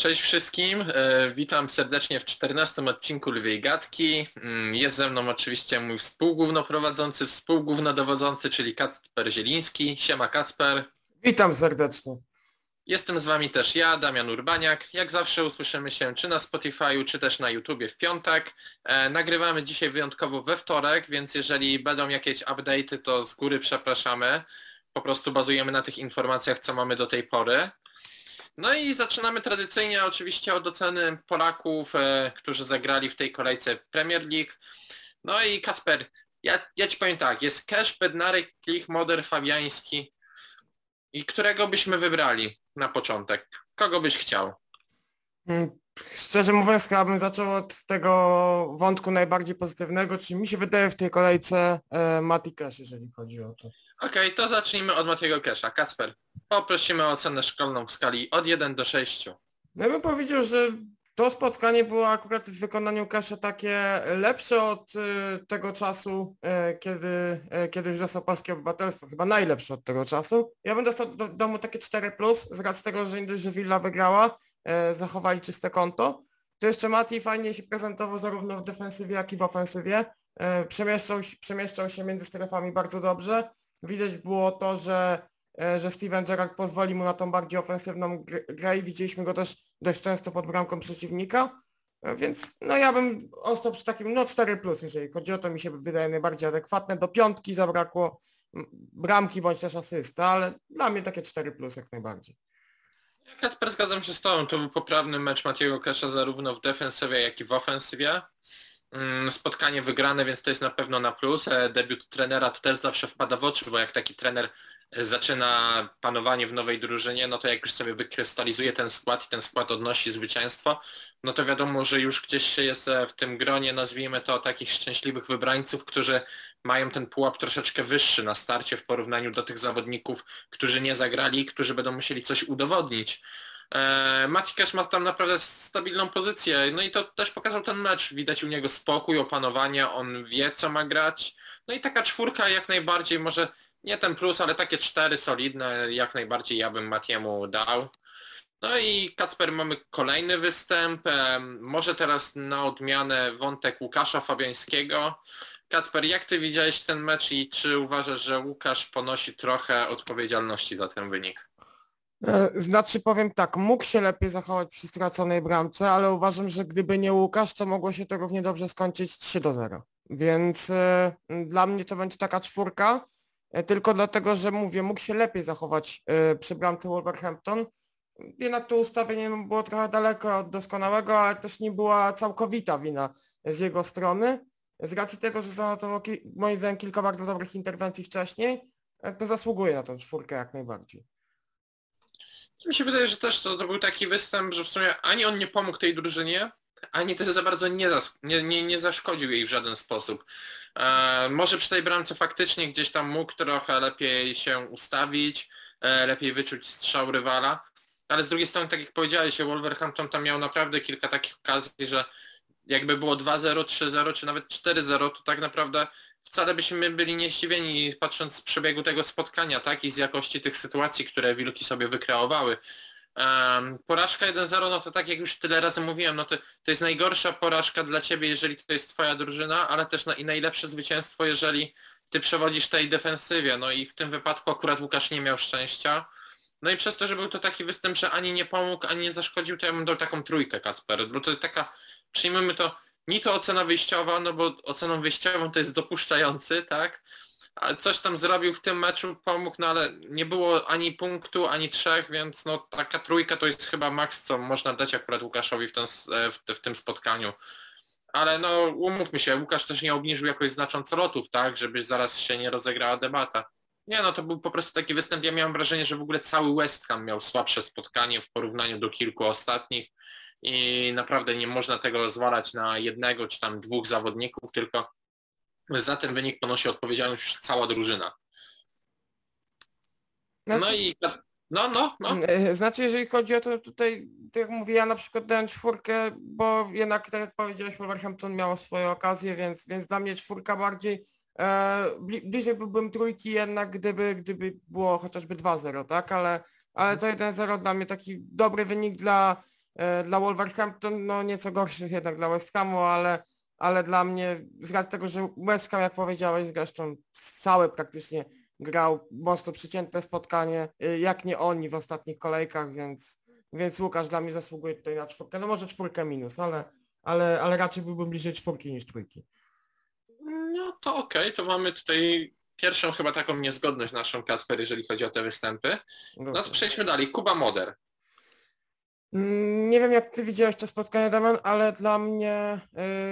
Cześć wszystkim, e, witam serdecznie w 14 odcinku Lwiej Gadki. Mm, Jest ze mną oczywiście mój współgłównoprowadzący, współgównodowodzący, czyli Kacper Zieliński. Siema Kacper. Witam serdecznie. Jestem z wami też ja, Damian Urbaniak. Jak zawsze usłyszymy się czy na Spotify'u, czy też na YouTubie w piątek. E, nagrywamy dzisiaj wyjątkowo we wtorek, więc jeżeli będą jakieś update'y, to z góry przepraszamy. Po prostu bazujemy na tych informacjach, co mamy do tej pory. No i zaczynamy tradycyjnie oczywiście od oceny Polaków, e, którzy zagrali w tej kolejce Premier League. No i Kasper, ja, ja ci powiem tak, jest Cash, Bednarek, Klich, Moder, Fabiański. I którego byśmy wybrali na początek? Kogo byś chciał? Mm, Szczerze mówiąc, chyba bym zaczął od tego wątku najbardziej pozytywnego, czyli mi się wydaje w tej kolejce e, Mati Cash, jeżeli chodzi o to. Okej, to zacznijmy od Matiego Kesha. Kacper, poprosimy o ocenę szkolną w skali od 1 do 6. No ja bym powiedział, że to spotkanie było akurat w wykonaniu Casha takie lepsze od e, tego czasu, e, kiedy, e, kiedy dostał polskie obywatelstwo, chyba najlepsze od tego czasu. Ja bym dostał do domu takie 4+, plus, z racji tego, że nie że Villa wygrała, e, zachowali czyste konto. To jeszcze Mati fajnie się prezentował zarówno w defensywie, jak i w ofensywie. E, Przemieszczał, przemieszczał się między strefami bardzo dobrze. Widać było to, że, e, że Steven Gerrard pozwoli mu na tą bardziej ofensywną gr- grę i widzieliśmy go też dość często pod bramką przeciwnika. E, Więc no ja bym ostał przy takim no 4 plus, jeżeli chodzi o to, mi się wydaje najbardziej adekwatne. Do piątki zabrakło bramki bądź też asysta, ale dla mnie takie 4 plus jak najbardziej. Kacper, zgadzam się z tobą. To był poprawny mecz Matiego Kesha zarówno w defensywie, jak i w ofensywie. Mm, Spotkanie wygrane, więc to jest na pewno na plus. E, Debiut trenera to też zawsze wpada w oczy, bo jak taki trener e, zaczyna panowanie w nowej drużynie, no to jak już sobie wykrystalizuje ten skład i ten skład odnosi zwycięstwo, no to wiadomo, że już gdzieś się jest e, w tym gronie, nazwijmy to, takich szczęśliwych wybrańców, którzy mają ten pułap troszeczkę wyższy na starcie w porównaniu do tych zawodników, którzy nie zagrali, którzy będą musieli coś udowodnić. E, Mati Cash ma tam naprawdę stabilną pozycję, no i to też pokazał ten mecz. Widać u niego spokój, opanowanie, on wie co ma grać. No i taka czwórka jak najbardziej, może nie ten plus, ale takie cztery solidne, jak najbardziej ja bym Matiemu dał. No i Kacper mamy kolejny występ, em, może teraz na odmianę wątek Łukasza Fabiańskiego. Kacper, jak ty widziałeś ten mecz i czy uważasz, że Łukasz ponosi trochę odpowiedzialności za ten wynik? E, Znaczy powiem tak, mógł się lepiej zachować przy straconej bramce, ale uważam, że gdyby nie Łukasz, to mogło się to równie dobrze skończyć 3 do 0. Więc e, dla mnie to będzie taka czwórka, e, tylko dlatego, że mówię, mógł się lepiej zachować przy bramce Wolverhampton. Jednak to ustawienie było trochę daleko od doskonałego, ale też nie była całkowita wina z jego strony. Z racji tego, że zanotował moim zdaniem kilka bardzo dobrych interwencji wcześniej, to zasługuje na tą czwórkę jak najbardziej. Mi się wydaje, że też to, to był taki występ, że w sumie ani on nie pomógł tej drużynie, ani też za bardzo nie, zas- nie, nie, nie zaszkodził jej w żaden sposób. E, może przy tej bramce faktycznie gdzieś tam mógł trochę lepiej się ustawić, e, lepiej wyczuć strzał rywala, ale z drugiej strony, tak jak powiedziałeś, Wolverhampton tam miał naprawdę kilka takich okazji, że jakby było 2-0, 3-0 czy nawet 4-0, to tak naprawdę wcale byśmy byli niezdziwieni patrząc z przebiegu tego spotkania, tak, i z jakości tych sytuacji, które Wilki sobie wykreowały. Um, porażka 1-0, no to tak jak już tyle razy mówiłem, no to, to jest najgorsza porażka dla ciebie, jeżeli to jest twoja drużyna, ale też na, i najlepsze zwycięstwo, jeżeli ty przewodzisz tej defensywie. No i w tym wypadku akurat Łukasz nie miał szczęścia. No i przez to, że był to taki występ, że ani nie pomógł, ani nie zaszkodził, to ja bym dał taką trójkę Kacper, bo to taka, przyjmijmy to, nie to ocena wyjściowa, no bo oceną wyjściową to jest dopuszczający, tak? A coś tam zrobił w tym meczu, pomógł, no ale nie było ani punktu, ani trzech, więc no taka trójka to jest chyba maks, co można dać akurat Łukaszowi w, ten, e, w, w tym spotkaniu. Ale no umówmy się, Łukasz też nie obniżył jakoś znacząco lotów, tak? Żeby zaraz się nie rozegrała debata. Nie no, to był po prostu taki występ, ja miałem wrażenie, że w ogóle cały West Ham miał słabsze spotkanie w porównaniu do kilku ostatnich i naprawdę nie można tego zwalać na jednego czy tam dwóch zawodników, tylko za ten wynik ponosi odpowiedzialność już cała drużyna. No Znaczy- i no, no, no. E, Znaczy, jeżeli chodzi o to tutaj, tak jak mówię, ja na przykład dałem czwórkę, bo jednak, tak jak powiedziałeś, Wolverhampton miało swoje okazje, więc, więc dla mnie czwórka bardziej, e, bli- bliżej byłbym trójki jednak, gdyby, gdyby było chociażby 2-0, tak, ale, ale to 1-0 dla mnie taki dobry wynik dla, dla Wolverhampton, no nieco gorszych jednak dla West Hamu, ale, ale dla mnie z racji tego, że West Ham, jak powiedziałeś zresztą, całe praktycznie grał mocno przeciętne spotkanie, y, jak nie oni w ostatnich kolejkach, więc, więc Łukasz dla mnie zasługuje tutaj na czwórkę. No może czwórkę minus, ale, ale, ale raczej byłbym bliżej czwórki niż trójki. No to okej, to mamy tutaj pierwszą chyba taką niezgodność naszą Kacper, jeżeli chodzi o te występy. No to przejdźmy dalej. Kuba Moder. Mm, Nie wiem jak ty widziałeś to spotkanie Damian, ale dla mnie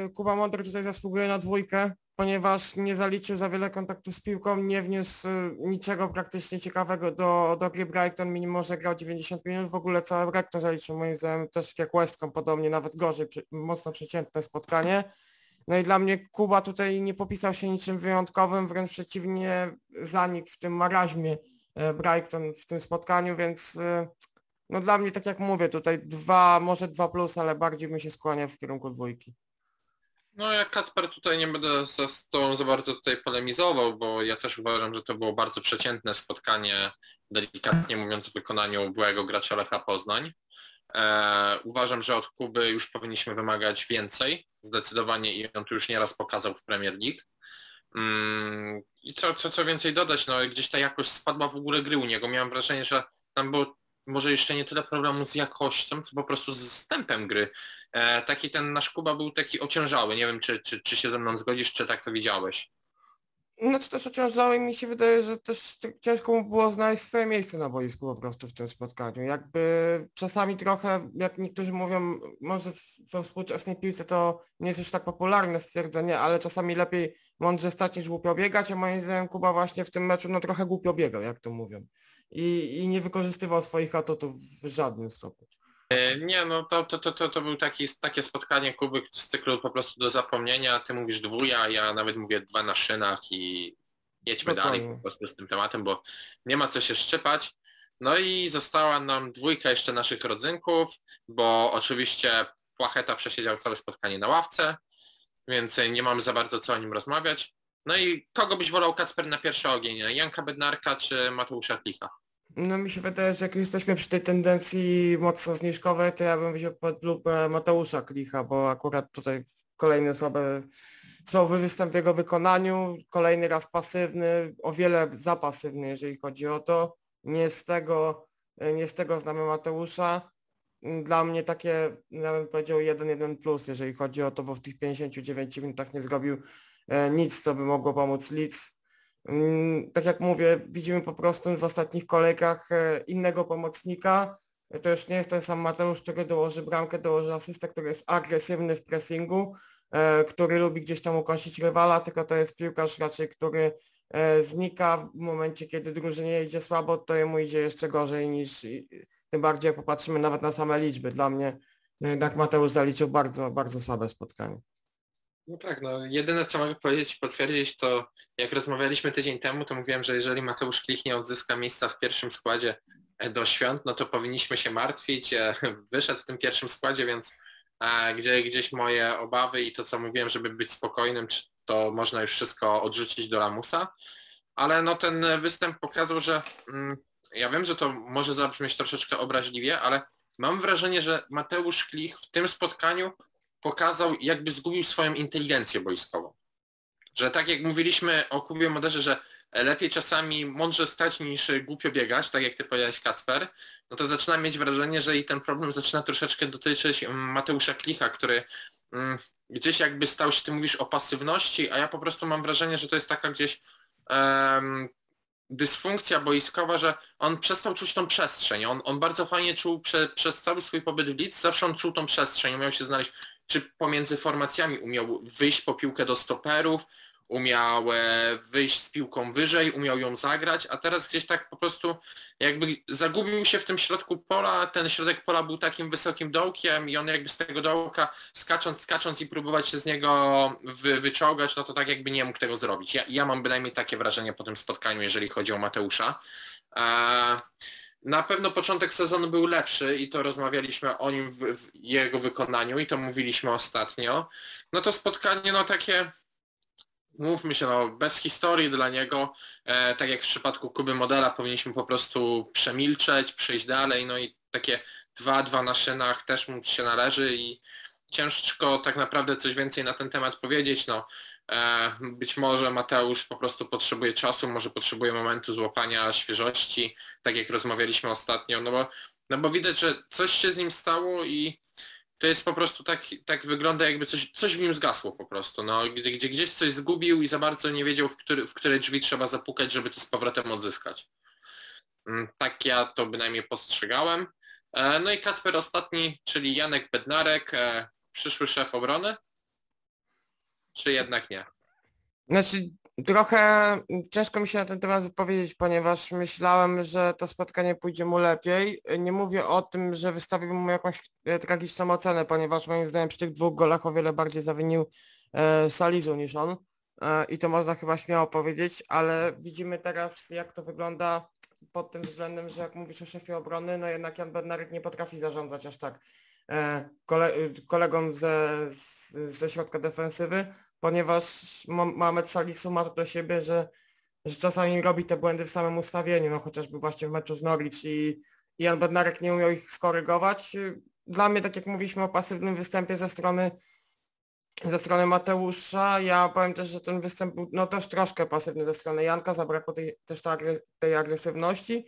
y, Kuba Modry tutaj zasługuje na dwójkę, ponieważ nie zaliczył za wiele kontaktu z piłką, nie wniósł y, niczego praktycznie ciekawego do, do gry Brighton, mimo że grał 90 minut, w ogóle całe Brighton zaliczył moim zdaniem też jak West Ham podobnie, nawet gorzej, mocno przeciętne spotkanie. No i dla mnie Kuba tutaj nie popisał się niczym wyjątkowym, wręcz przeciwnie zanikł w tym maraźmie e, Brighton w tym spotkaniu, więc y, no dla mnie tak jak mówię, tutaj dwa, może dwa plus, ale bardziej bym się skłaniał w kierunku dwójki. No jak Kacper tutaj nie będę za z tobą za bardzo tutaj polemizował, bo ja też uważam, że to było bardzo przeciętne spotkanie, delikatnie mówiąc w wykonaniu byłego gracza Lecha Poznań. E, uważam, że od Kuby już powinniśmy wymagać więcej, zdecydowanie i on tu już nieraz pokazał w Premier League. Mm, I co, co, co więcej dodać, no gdzieś ta jakość spadła w ogóle gry u niego. Miałem wrażenie, że tam było może jeszcze nie tyle problemu z jakością, co po prostu z tempem gry. E, taki ten nasz Kuba był taki ociężały. Nie wiem, czy, czy, czy się ze mną zgodzisz, czy tak to widziałeś. Znaczy też ociążało i mi się wydaje, że też ciężko mu było znaleźć swoje miejsce na boisku po prostu w tym spotkaniu. Jakby czasami trochę, jak niektórzy mówią, może we współczesnej piłce to nie jest już tak popularne stwierdzenie, ale czasami lepiej mądrze stać niż głupio biegać, a moim zdaniem Kuba właśnie w tym meczu no trochę głupio biegał, jak to mówią. I, i nie wykorzystywał swoich atutów w żadnym stopniu. E, Nie, no to, to, to, to, to był taki, takie spotkanie Kuby z cyklu po prostu do zapomnienia. Ty mówisz dwuja, ja nawet mówię dwa na szynach i jedźmy Dokładnie. dalej po prostu z tym tematem, bo nie ma co się szczypać. No i została nam dwójka jeszcze naszych rodzynków, bo oczywiście Płacheta przesiedział całe spotkanie na ławce, więc nie mamy za bardzo co o nim rozmawiać. No i kogo byś wolał Kacper na pierwszy ogień? Janka Bednarka czy Mateusza Klicha? No mi się wydaje, że jak już jesteśmy przy tej tendencji mocno zniżkowej, to ja bym wziął pod lupę Mateusza Klicha, bo akurat tutaj kolejny słaby, słaby występ w jego wykonaniu, kolejny raz pasywny, o wiele za pasywny, jeżeli chodzi o to. Nie z tego, nie z tego znamy Mateusza. Dla mnie takie, ja bym powiedział 1-1 plus, jeżeli chodzi o to, bo w tych 59 minutach nie zrobił e, nic, co by mogło pomóc Leeds. Mm, Tak jak mówię, widzimy po prostu w ostatnich kolejkach e, innego pomocnika. To już nie jest ten sam Mateusz, który dołoży bramkę, dołoży asystę, który jest agresywny w pressingu, e, który lubi gdzieś tam ukąsić rywala, tylko to jest piłkarz raczej, który e, znika w momencie, kiedy drużynie idzie słabo, to jemu idzie jeszcze gorzej niż, tym bardziej jak popatrzymy nawet na same liczby. Dla mnie jednak Mateusz zaliczył bardzo, bardzo słabe spotkanie. No tak, no jedyne co mogę powiedzieć potwierdzić to jak rozmawialiśmy tydzień temu, to mówiłem, że jeżeli Mateusz Klich nie odzyska miejsca w pierwszym składzie e, do świąt, no to powinniśmy się martwić. E, Wyszedł w tym pierwszym składzie, więc e, gdzie, gdzieś moje obawy i to co mówiłem, żeby być spokojnym, to można już wszystko odrzucić do lamusa. Ale no ten występ pokazał, że mm, ja wiem, że to może zabrzmieć troszeczkę obraźliwie, ale mam wrażenie, że Mateusz Klich w tym spotkaniu pokazał, jakby zgubił swoją inteligencję boiskową. Że tak jak mówiliśmy o Kubie Moderze, że lepiej czasami mądrze stać niż głupio biegać, tak jak ty powiedziałeś Kacper, no to zaczynam mieć wrażenie, że i ten problem zaczyna troszeczkę dotyczyć mm, Mateusza Klicha, który mm, gdzieś jakby stał się, ty mówisz o pasywności, a ja po prostu mam wrażenie, że to jest taka gdzieś em, dysfunkcja boiskowa, że on przestał czuć tą przestrzeń. On, on bardzo fajnie czuł prze, przez cały swój pobyt w Leeds, zawsze on czuł tą przestrzeń, umiał się znaleźć, czy pomiędzy formacjami umiał wyjść po piłkę do stoperów, umiał e, wyjść z piłką wyżej, umiał ją zagrać, a teraz gdzieś tak po prostu jakby zagubił się w tym środku pola, ten środek pola był takim wysokim dołkiem i on jakby z tego dołka skacząc, skacząc i próbować się z niego wy, wyczołgać, no to tak jakby nie mógł tego zrobić. Ja, ja mam bynajmniej takie wrażenie po tym spotkaniu, jeżeli chodzi o Mateusza. E, na pewno początek sezonu był lepszy i to rozmawialiśmy o nim w, w jego wykonaniu i to mówiliśmy ostatnio. No to spotkanie no takie mówmy się, no, bez historii dla niego, e, tak jak w przypadku Kuby Modela powinniśmy po prostu przemilczeć, przejść dalej, no i takie 2-2 na szynach też mu się należy i ciężko tak naprawdę coś więcej na ten temat powiedzieć. No, być może Mateusz po prostu potrzebuje czasu, może potrzebuje momentu złapania świeżości, tak jak rozmawialiśmy ostatnio, no bo, no bo widać, że coś się z nim stało i to jest po prostu tak, tak wygląda jakby coś, coś w nim zgasło po prostu, no, gdzie, gdzie gdzieś coś zgubił i za bardzo nie wiedział, w, który, w które drzwi trzeba zapukać, żeby to z powrotem odzyskać. Mm, tak ja to bynajmniej postrzegałem. E, no i Kacper ostatni, czyli Janek Bednarek, e, przyszły szef obrony? Czy jednak nie? Znaczy trochę ciężko mi się na ten temat wypowiedzieć, ponieważ myślałem, że to spotkanie pójdzie mu lepiej. Nie mówię o tym, że wystawił mu jakąś e, tragiczną ocenę, ponieważ moim zdaniem przy tych dwóch golach o wiele bardziej zawinił e, Salizu niż on. E, I to można chyba śmiało powiedzieć, ale widzimy teraz jak to wygląda pod tym względem, że jak mówisz o szefie obrony, no jednak Jan Bednarek nie potrafi zarządzać aż tak e, kole, kolegom ze, ze środka defensywy, ponieważ Mohamed Salisu ma to do siebie, że, że czasami robi te błędy w samym ustawieniu, no chociażby właśnie w meczu z Norwich i, Jan Bednarek nie umiał ich skorygować. Dla mnie, tak jak mówiliśmy o pasywnym występie ze strony ze strony Mateusza, ja powiem też, że ten występ był no też troszkę pasywny ze strony Janka, zabrakło tej, też tej agresywności.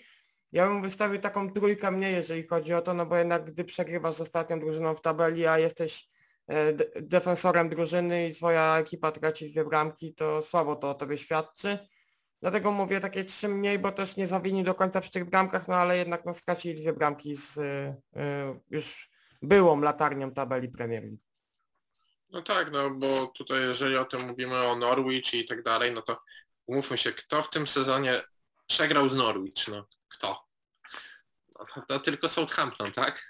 Ja bym wystawił taką trójkę mniej, jeżeli chodzi o to, no bo jednak gdy przegrywasz z ostatnią drużyną w tabeli, a jesteś defensorem drużyny i twoja ekipa traci dwie bramki, to słabo to o tobie świadczy. Dlatego mówię takie trzy mniej, bo też nie zawini do końca przy tych bramkach, no ale jednak no, stracili dwie bramki z y, już byłą latarnią tabeli Premier League. No tak, no bo tutaj jeżeli o tym mówimy o Norwich i tak dalej, no to umówmy się, kto w tym sezonie przegrał z Norwich, no kto? No, to tylko Southampton, tak?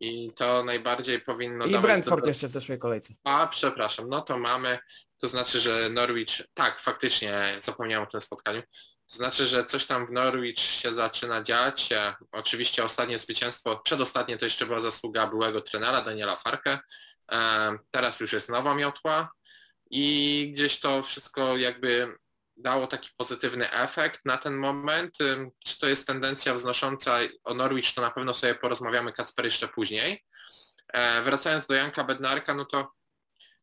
I to najbardziej powinno I dawać... I Brentford do... jeszcze w zeszłej kolejce. A, przepraszam, no to mamy, to znaczy, że Norwich, tak, faktycznie zapomniałem o tym spotkaniu, to znaczy, że coś tam w Norwich się zaczyna dziać. Oczywiście ostatnie zwycięstwo, przedostatnie to jeszcze była zasługa byłego trenera Daniela Farke, Teraz już jest nowa miotła i gdzieś to wszystko jakby dało taki pozytywny efekt na ten moment. Czy to jest tendencja wznosząca o Norwich, to na pewno sobie porozmawiamy Kacper jeszcze później. E, wracając do Janka Bednarka, no to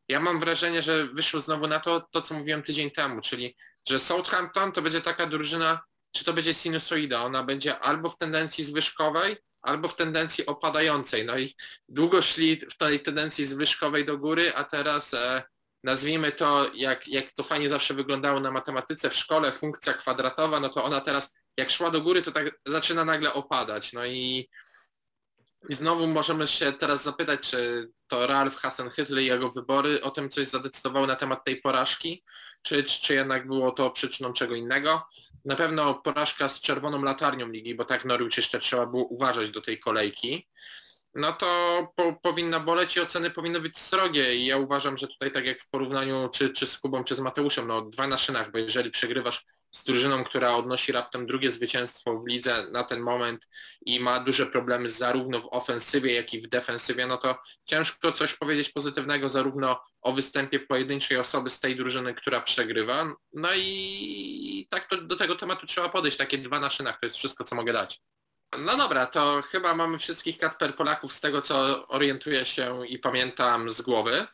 ja mam wrażenie, że wyszło znowu na to, to co mówiłem tydzień temu, czyli że Southampton to będzie taka drużyna, czy to będzie sinusoida, ona będzie albo w tendencji zwyżkowej, albo w tendencji opadającej. No i długo szli w tej tendencji zwyżkowej do góry, a teraz e, nazwijmy to, jak, jak to fajnie zawsze wyglądało na matematyce w szkole, funkcja kwadratowa, no to ona teraz jak szła do góry, to tak zaczyna nagle opadać. No i, i znowu możemy się teraz zapytać, czy to Ralf Hasenhüttl i jego wybory o tym coś zadecydowały na temat tej porażki, czy, czy jednak było to przyczyną czego innego. Na pewno porażka z czerwoną latarnią ligi, bo tak Norwich jeszcze trzeba było uważać do tej kolejki no to po, powinna boleć i oceny powinny być srogie i ja uważam, że tutaj tak jak w porównaniu czy, czy z Kubą, czy z Mateuszem, no dwa na szynach, bo jeżeli przegrywasz z drużyną, która odnosi raptem drugie zwycięstwo w lidze na ten moment i ma duże problemy zarówno w ofensywie, jak i w defensywie, no to ciężko coś powiedzieć pozytywnego zarówno o występie pojedynczej osoby z tej drużyny, która przegrywa. No i tak to, do tego tematu trzeba podejść, takie dwa na szynach, to jest wszystko, co mogę dać. No dobra, to chyba mamy wszystkich Kacper Polaków z tego, co orientuję się i pamiętam z głowy,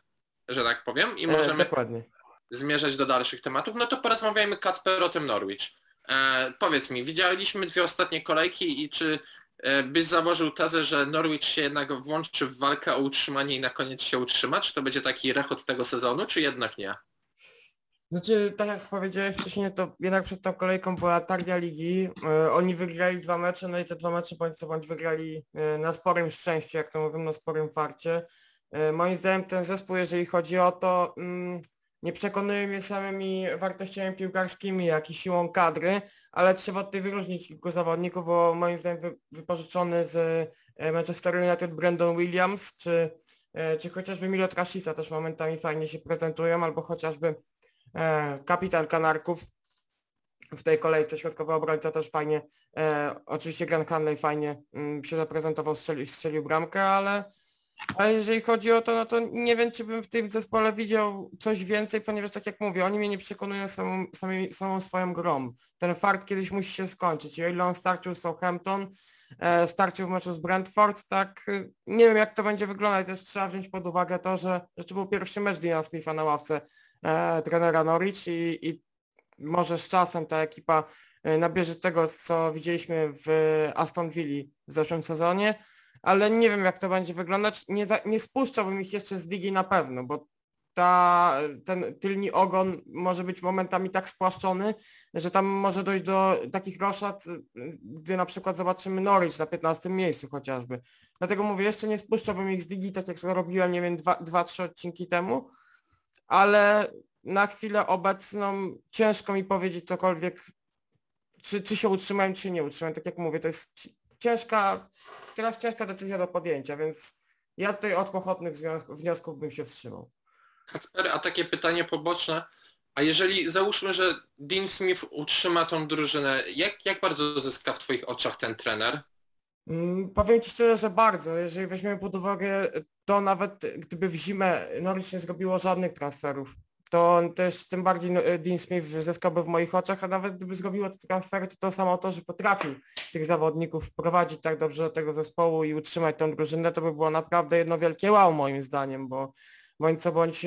że tak powiem, i e, możemy e, zmierzać do dalszych tematów. No to porozmawiajmy Kacper o tym Norwich. E, powiedz mi, widzieliśmy dwie ostatnie kolejki i czy e, byś założył tezę, że Norwich się jednak włączy w walkę o utrzymanie i na koniec się utrzyma? Czy to będzie taki rechot tego sezonu, czy jednak nie? Znaczy, tak jak powiedziałeś wcześniej, to jednak przed tą kolejką była targia ligi. E, oni wygrali dwa mecze, no i te dwa mecze bądź co bądź wygrali e, na sporym szczęściu, jak to mówimy, na sporym farcie. E, moim zdaniem ten zespół, jeżeli chodzi o to, mm, nie przekonuje mnie samymi wartościami piłkarskimi, jak i siłą kadry, ale trzeba tutaj wyróżnić kilku zawodników, bo moim zdaniem wy, wypożyczony z Manchester United Brandon Williams, czy, czy chociażby Milot Rashica też momentami fajnie się prezentują, albo chociażby kapitan Kanarków w tej kolejce środkowy obrońca też fajnie, e, oczywiście Grand Hanley fajnie mm, się zaprezentował, strzelił, strzelił bramkę, ale Ale jeżeli chodzi o to, no to nie wiem, czy bym w tym zespole widział coś więcej, ponieważ tak jak mówię, oni mnie nie przekonują samą, samą swoją grą. Ten fakt kiedyś musi się skończyć. I o ile on starczył z Southampton, e, starczył w meczu z Brentford, tak e, nie wiem jak to będzie wyglądać. Też trzeba wziąć pod uwagę to, że, że to był pierwszy mecz Dina Smitha na ławce e, trenera Norwich i, i może z czasem ta ekipa e, nabierze tego, co widzieliśmy w Aston Villa w zeszłym sezonie, ale nie wiem jak to będzie wyglądać. Nie, za, nie spuszczałbym ich jeszcze z ligi na pewno, bo ta, ten tylni ogon może być momentami tak spłaszczony, że tam może dojść do takich roszad, gdy na przykład zobaczymy Norwich na 15 miejscu chociażby. Dlatego mówię, jeszcze nie spuszczałbym ich z ligi, tak jak robiłem, nie wiem, dwa, dwa trzy odcinki temu, ale na chwilę obecną ciężko mi powiedzieć cokolwiek, czy, czy się utrzymałem, czy nie utrzymałem. Tak jak mówię, to jest ciężka, teraz ciężka decyzja do podjęcia, więc ja tutaj od pochodnych wniosków bym się wstrzymał. Kacper, a takie pytanie poboczne. A jeżeli załóżmy, że Dean Smith utrzyma tą drużynę, jak, jak bardzo zyska w Twoich oczach ten trener? Mm, powiem Ci szczerze, że bardzo. Jeżeli weźmiemy pod uwagę to nawet gdyby w zimę Norwich nie zrobiło żadnych transferów, to też tym bardziej no, Dean Smith zyskałby w moich oczach, a nawet gdyby zrobiło te transfery, to to samo to, że potrafił tych zawodników wprowadzić tak dobrze do tego zespołu i utrzymać tę drużynę, to by było naprawdę jedno wielkie wow moim zdaniem, bo bądź co bądź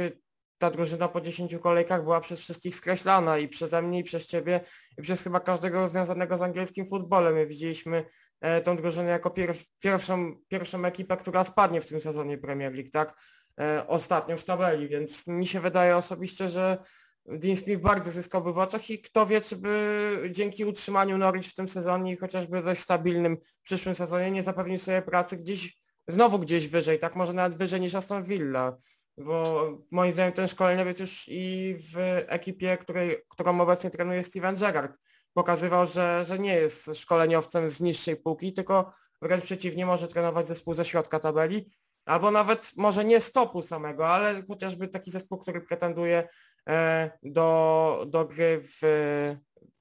ta drużyna po 10 kolejkach była przez wszystkich skreślana i przeze mnie, i przez Ciebie, i przez chyba każdego związanego z angielskim futbolem. My widzieliśmy e, tą drużynę jako pierwszą, pierwszą ekipę, która spadnie w tym sezonie Premier League, tak? E, ostatnio w tabeli, więc mi się wydaje osobiście, że Dean Smith bardzo zyskałby w oczach i kto wie, czy by dzięki utrzymaniu Norwich w tym sezonie i chociażby dość stabilnym przyszłym sezonie nie zapewnił sobie pracy gdzieś, znowu gdzieś wyżej, tak może nawet wyżej niż Aston Villa, bo moim zdaniem ten szkoleniowiec już i w ekipie, której, którą obecnie trenuje Steven Gerrard pokazywał, że, że nie jest szkoleniowcem z niższej półki, tylko wręcz przeciwnie może trenować zespół ze środka tabeli albo nawet może nie stopu samego, ale chociażby taki zespół, który pretenduje e, do, do gry w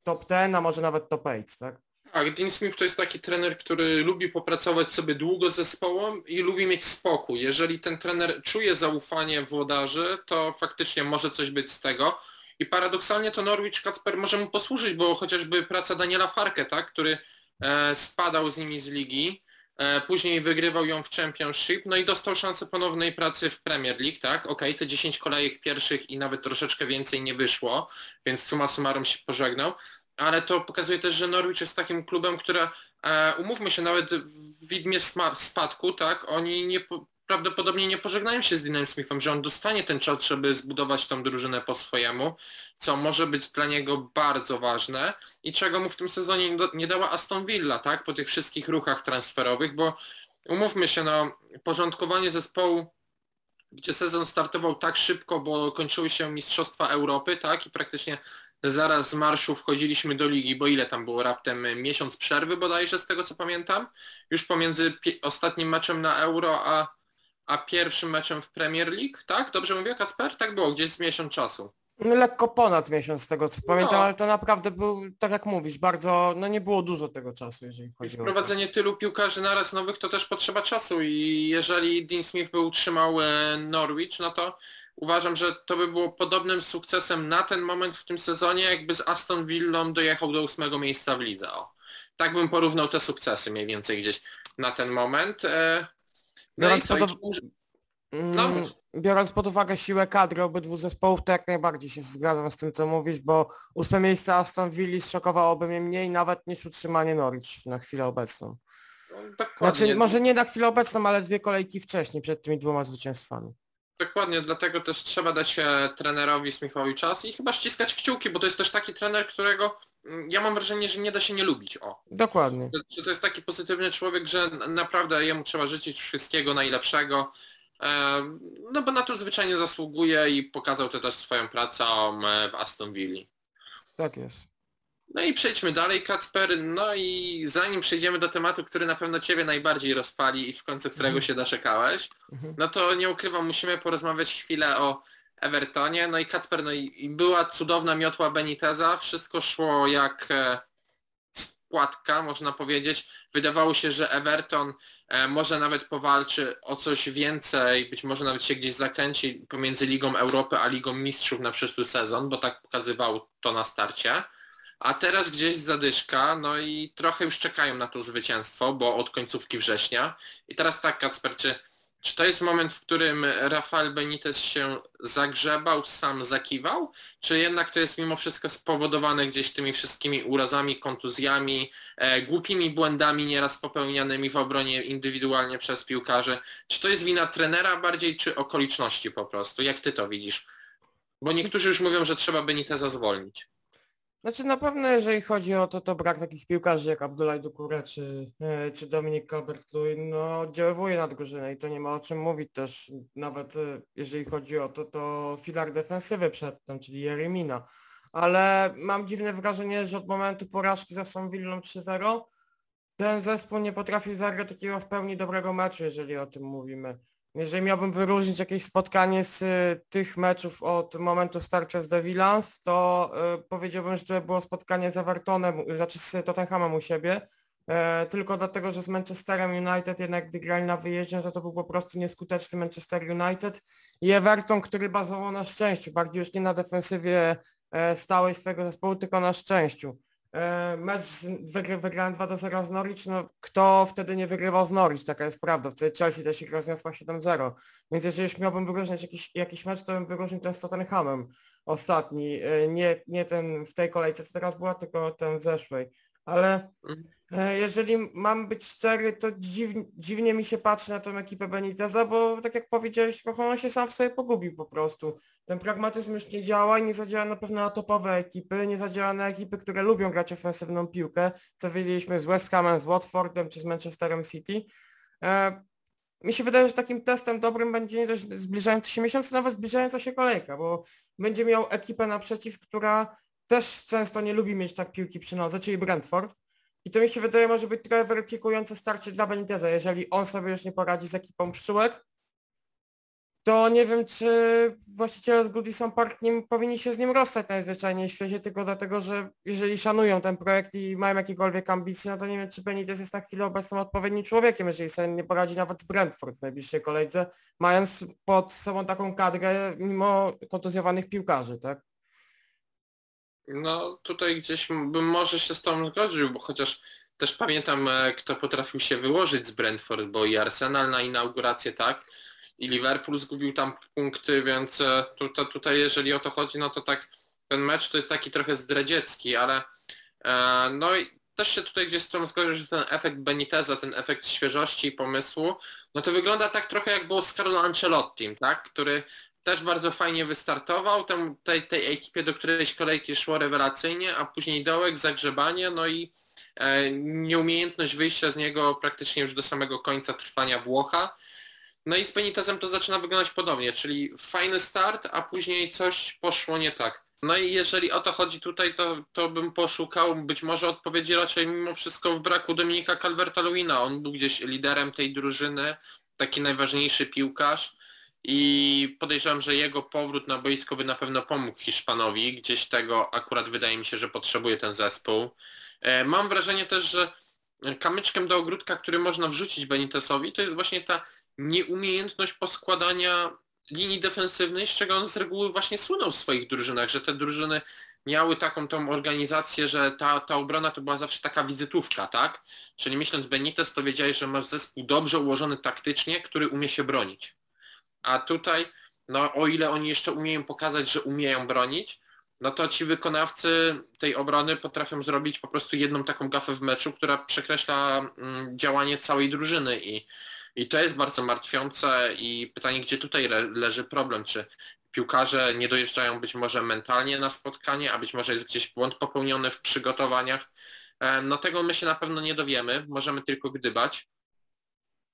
top 10, a może nawet top 8, tak? Tak, Dean Smith to jest taki trener, który lubi popracować sobie długo z zespołem i lubi mieć spokój. Jeżeli ten trener czuje zaufanie włodarzy, to faktycznie może coś być z tego. I paradoksalnie to Norwich Kacper może mu posłużyć, bo chociażby praca Daniela Farke, tak, który e, spadał z nimi z ligi, E, później wygrywał ją w Championship, no i dostał szansę ponownej pracy w Premier League, tak? Okej, okay, te 10 kolejek pierwszych i nawet troszeczkę więcej nie wyszło, więc suma summarum się pożegnał, ale to pokazuje też, że Norwich jest takim klubem, które, e, umówmy się, nawet w widmie spadku, tak? Oni nie, prawdopodobnie nie pożegnają się z Dinem Smithem, że on dostanie ten czas, żeby zbudować tą drużynę po swojemu, co może być dla niego bardzo ważne i czego mu w tym sezonie nie dała Aston Villa, tak, po tych wszystkich ruchach transferowych, bo umówmy się, no, porządkowanie zespołu, gdzie sezon startował tak szybko, bo kończyły się Mistrzostwa Europy, tak, i praktycznie zaraz z marszu wchodziliśmy do ligi, bo ile tam było raptem miesiąc przerwy bodajże z tego co pamiętam, już pomiędzy ostatnim meczem na Euro a a pierwszym meczem w Premier League, tak? Dobrze mówię, Kacper? Tak było, gdzieś z miesiąc czasu. No, lekko ponad miesiąc z tego co pamiętam, no. ale to naprawdę był, tak jak mówisz, bardzo, no nie było dużo tego czasu, jeżeli chodzi o Wprowadzenie tylu piłkarzy naraz nowych to też potrzeba czasu i jeżeli Dean Smith by utrzymał e, Norwich, no to uważam, że to by było podobnym sukcesem na ten moment w tym sezonie, jakby z Aston Villą dojechał do ósmego miejsca w lidze. O. Tak bym porównał te sukcesy mniej więcej gdzieś na ten moment. E, no biorąc, pod, no. Mm, biorąc pod uwagę siłę kadry obydwu zespołów, to jak najbardziej się zgadzam z tym, co mówisz, bo ósme miejsce Aston Villa szokowałoby mnie mniej nawet niż utrzymanie Norwich na chwilę obecną. No, znaczy, może nie na chwilę obecną, ale dwie kolejki wcześniej, przed tymi dwoma zwycięstwami. Dokładnie, dlatego też trzeba dać e, trenerowi Smithowi czas i chyba ściskać kciuki, bo to jest też taki trener, którego mm, ja mam wrażenie, że nie da się nie lubić. O. Dokładnie. Że to jest taki pozytywny człowiek, że naprawdę jemu trzeba życzyć wszystkiego najlepszego. E, no bo na to zwyczajnie zasługuje i pokazał to też swoją pracą e, w Aston Villa. Tak jest. No i przejdźmy dalej, Kacper. No i zanim przejdziemy do tematu, który na pewno Ciebie najbardziej rozpali i w końcu którego mm. się doczekałeś, mm. no to nie ukrywam, musimy porozmawiać chwilę o Evertonie. No i Kacper, no i była cudowna miotła Beniteza, wszystko szło jak e, płatka, można powiedzieć. Wydawało się, że Everton e, może nawet powalczy o coś więcej, być może nawet się gdzieś zakręci pomiędzy Ligą Europy a Ligą Mistrzów na przyszły sezon, bo tak pokazywał to na starcie. A teraz gdzieś zadyszka, no i trochę już czekają na to zwycięstwo, bo od końcówki września. I teraz tak, Kacper, czy czy to jest moment, w którym Rafael Benitez się zagrzebał, sam zakiwał, czy jednak to jest mimo wszystko spowodowane gdzieś tymi wszystkimi urazami, kontuzjami, e, głupimi błędami nieraz popełnianymi w obronie indywidualnie przez piłkarzy? Czy to jest wina trenera bardziej, czy okoliczności po prostu? Jak ty to widzisz? Bo niektórzy już mówią, że trzeba Beniteza zwolnić. Znaczy na pewno jeżeli chodzi o to, to brak takich piłkarzy jak Abdullah Dukure czy, e, czy Dominik Calvert-Lewin, no oddziaływuje na drużynę i to nie ma o czym mówić też. Nawet e, jeżeli chodzi o to, to filar defensywy przedtem, czyli Jeremina. Ale mam dziwne wrażenie, że od momentu porażki za Aston Villą 3-0 ten zespół nie potrafił zagrać takiego w pełni dobrego meczu, jeżeli o tym mówimy. Jeżeli miałbym wyróżnić jakieś spotkanie z y, tych meczów od momentu starcia z The Villans, to y, powiedziałbym, że to było spotkanie z Evertonem, znaczy z Tottenhamem u siebie, y, tylko dlatego, że z Manchesterem United jednak gdy grali na wyjeździe, to to był po prostu nieskuteczny Manchester United i Everton, który bazował na szczęściu, bardziej już nie na defensywie stałej swojego zespołu, tylko na szczęściu. E, mecz wygrałem 2 do 0 z Norwich, no kto wtedy nie wygrywał z Norwich, taka jest prawda, wtedy Chelsea też ich rozniosła 7-0, więc jeżeli już miałbym wyróżniać jakiś, jakiś mecz, to bym wyróżnił ten z Tottenhamem ostatni, e, nie, nie ten w tej kolejce, co teraz była, tylko ten w zeszłej, ale mhm. Jeżeli mam być szczery, to dziwnie, dziwnie mi się patrzy na tą ekipę Beniteza, bo tak jak powiedziałeś, on się sam w sobie pogubił po prostu. Ten pragmatyzm już nie działa i nie zadziała na pewno na topowe ekipy, nie zadziała na ekipy, które lubią grać ofensywną piłkę, co wiedzieliśmy z West Hamem, z Watfordem czy z Manchesterem City. E, mi się wydaje, że takim testem dobrym będzie dość zbliżający się miesiąc, nawet zbliżająca się kolejka, bo będzie miał ekipę naprzeciw, która też często nie lubi mieć tak piłki przy nodze, czyli Brentford i to mi się wydaje może być trochę weryfikujące starcie dla Beniteza. Jeżeli on sobie już nie poradzi z ekipą pszczółek, to nie wiem, czy właściciele z Goodison Park nie powinni się z nim rozstać najzwyczajniej w świecie, tylko dlatego, że jeżeli szanują ten projekt i mają jakiekolwiek ambicje, no to nie wiem, czy Benitez jest na chwilę obecną odpowiednim człowiekiem, jeżeli sobie nie poradzi nawet z Brentford w najbliższej kolejce, mając pod sobą taką kadrę mimo kontuzjowanych piłkarzy, tak? No tutaj gdzieś bym może się z tą zgodził, bo chociaż też pamiętam, e, kto potrafił się wyłożyć z Brentford, bo i Arsenal na inaugurację, tak, i Liverpool zgubił tam punkty, więc e, tutaj, tutaj jeżeli o to chodzi, no to tak ten mecz to jest taki trochę zdradziecki, ale e, no i też się tutaj gdzieś z tą zgodzę, że ten efekt Beniteza, ten efekt świeżości i pomysłu, no to wygląda tak trochę jak było z Carlo Ancelottim, tak, który też bardzo fajnie wystartował, tam tej, tej ekipie do którejś kolejki szło rewelacyjnie, a później dołek, zagrzebanie, no i e, nieumiejętność wyjścia z niego praktycznie już do samego końca trwania Włocha. No i z Penitezem to zaczyna wyglądać podobnie, czyli fajny start, a później coś poszło nie tak. No i jeżeli o to chodzi tutaj, to, to bym poszukał być może odpowiedzi raczej mimo wszystko w braku Dominika Calverta-Lewina. On był gdzieś liderem tej drużyny, taki najważniejszy piłkarz i podejrzewam, że jego powrót na boisko by na pewno pomógł Hiszpanowi. Gdzieś tego akurat wydaje mi się, że potrzebuje ten zespół. E, mam wrażenie też, że kamyczkiem do ogródka, który można wrzucić Benitezowi, to jest właśnie ta nieumiejętność poskładania linii defensywnej, z czego on z reguły właśnie słynął w swoich drużynach, że te drużyny miały taką tą organizację, że ta, ta obrona to była zawsze taka wizytówka, tak? Czyli myśląc Benitez, to wiedziałeś, że masz zespół dobrze ułożony taktycznie, który umie się bronić. A tutaj, no o ile oni jeszcze umieją pokazać, że umieją bronić, no to ci wykonawcy tej obrony potrafią zrobić po prostu jedną taką gafę w meczu, która przekreśla mm, działanie całej drużyny. I, i to jest bardzo martwiące i pytanie, gdzie tutaj le leży problem, czy piłkarze nie dojeżdżają być może mentalnie na spotkanie, a być może jest gdzieś błąd popełniony w przygotowaniach. No tego my się na pewno nie dowiemy, możemy tylko gdybać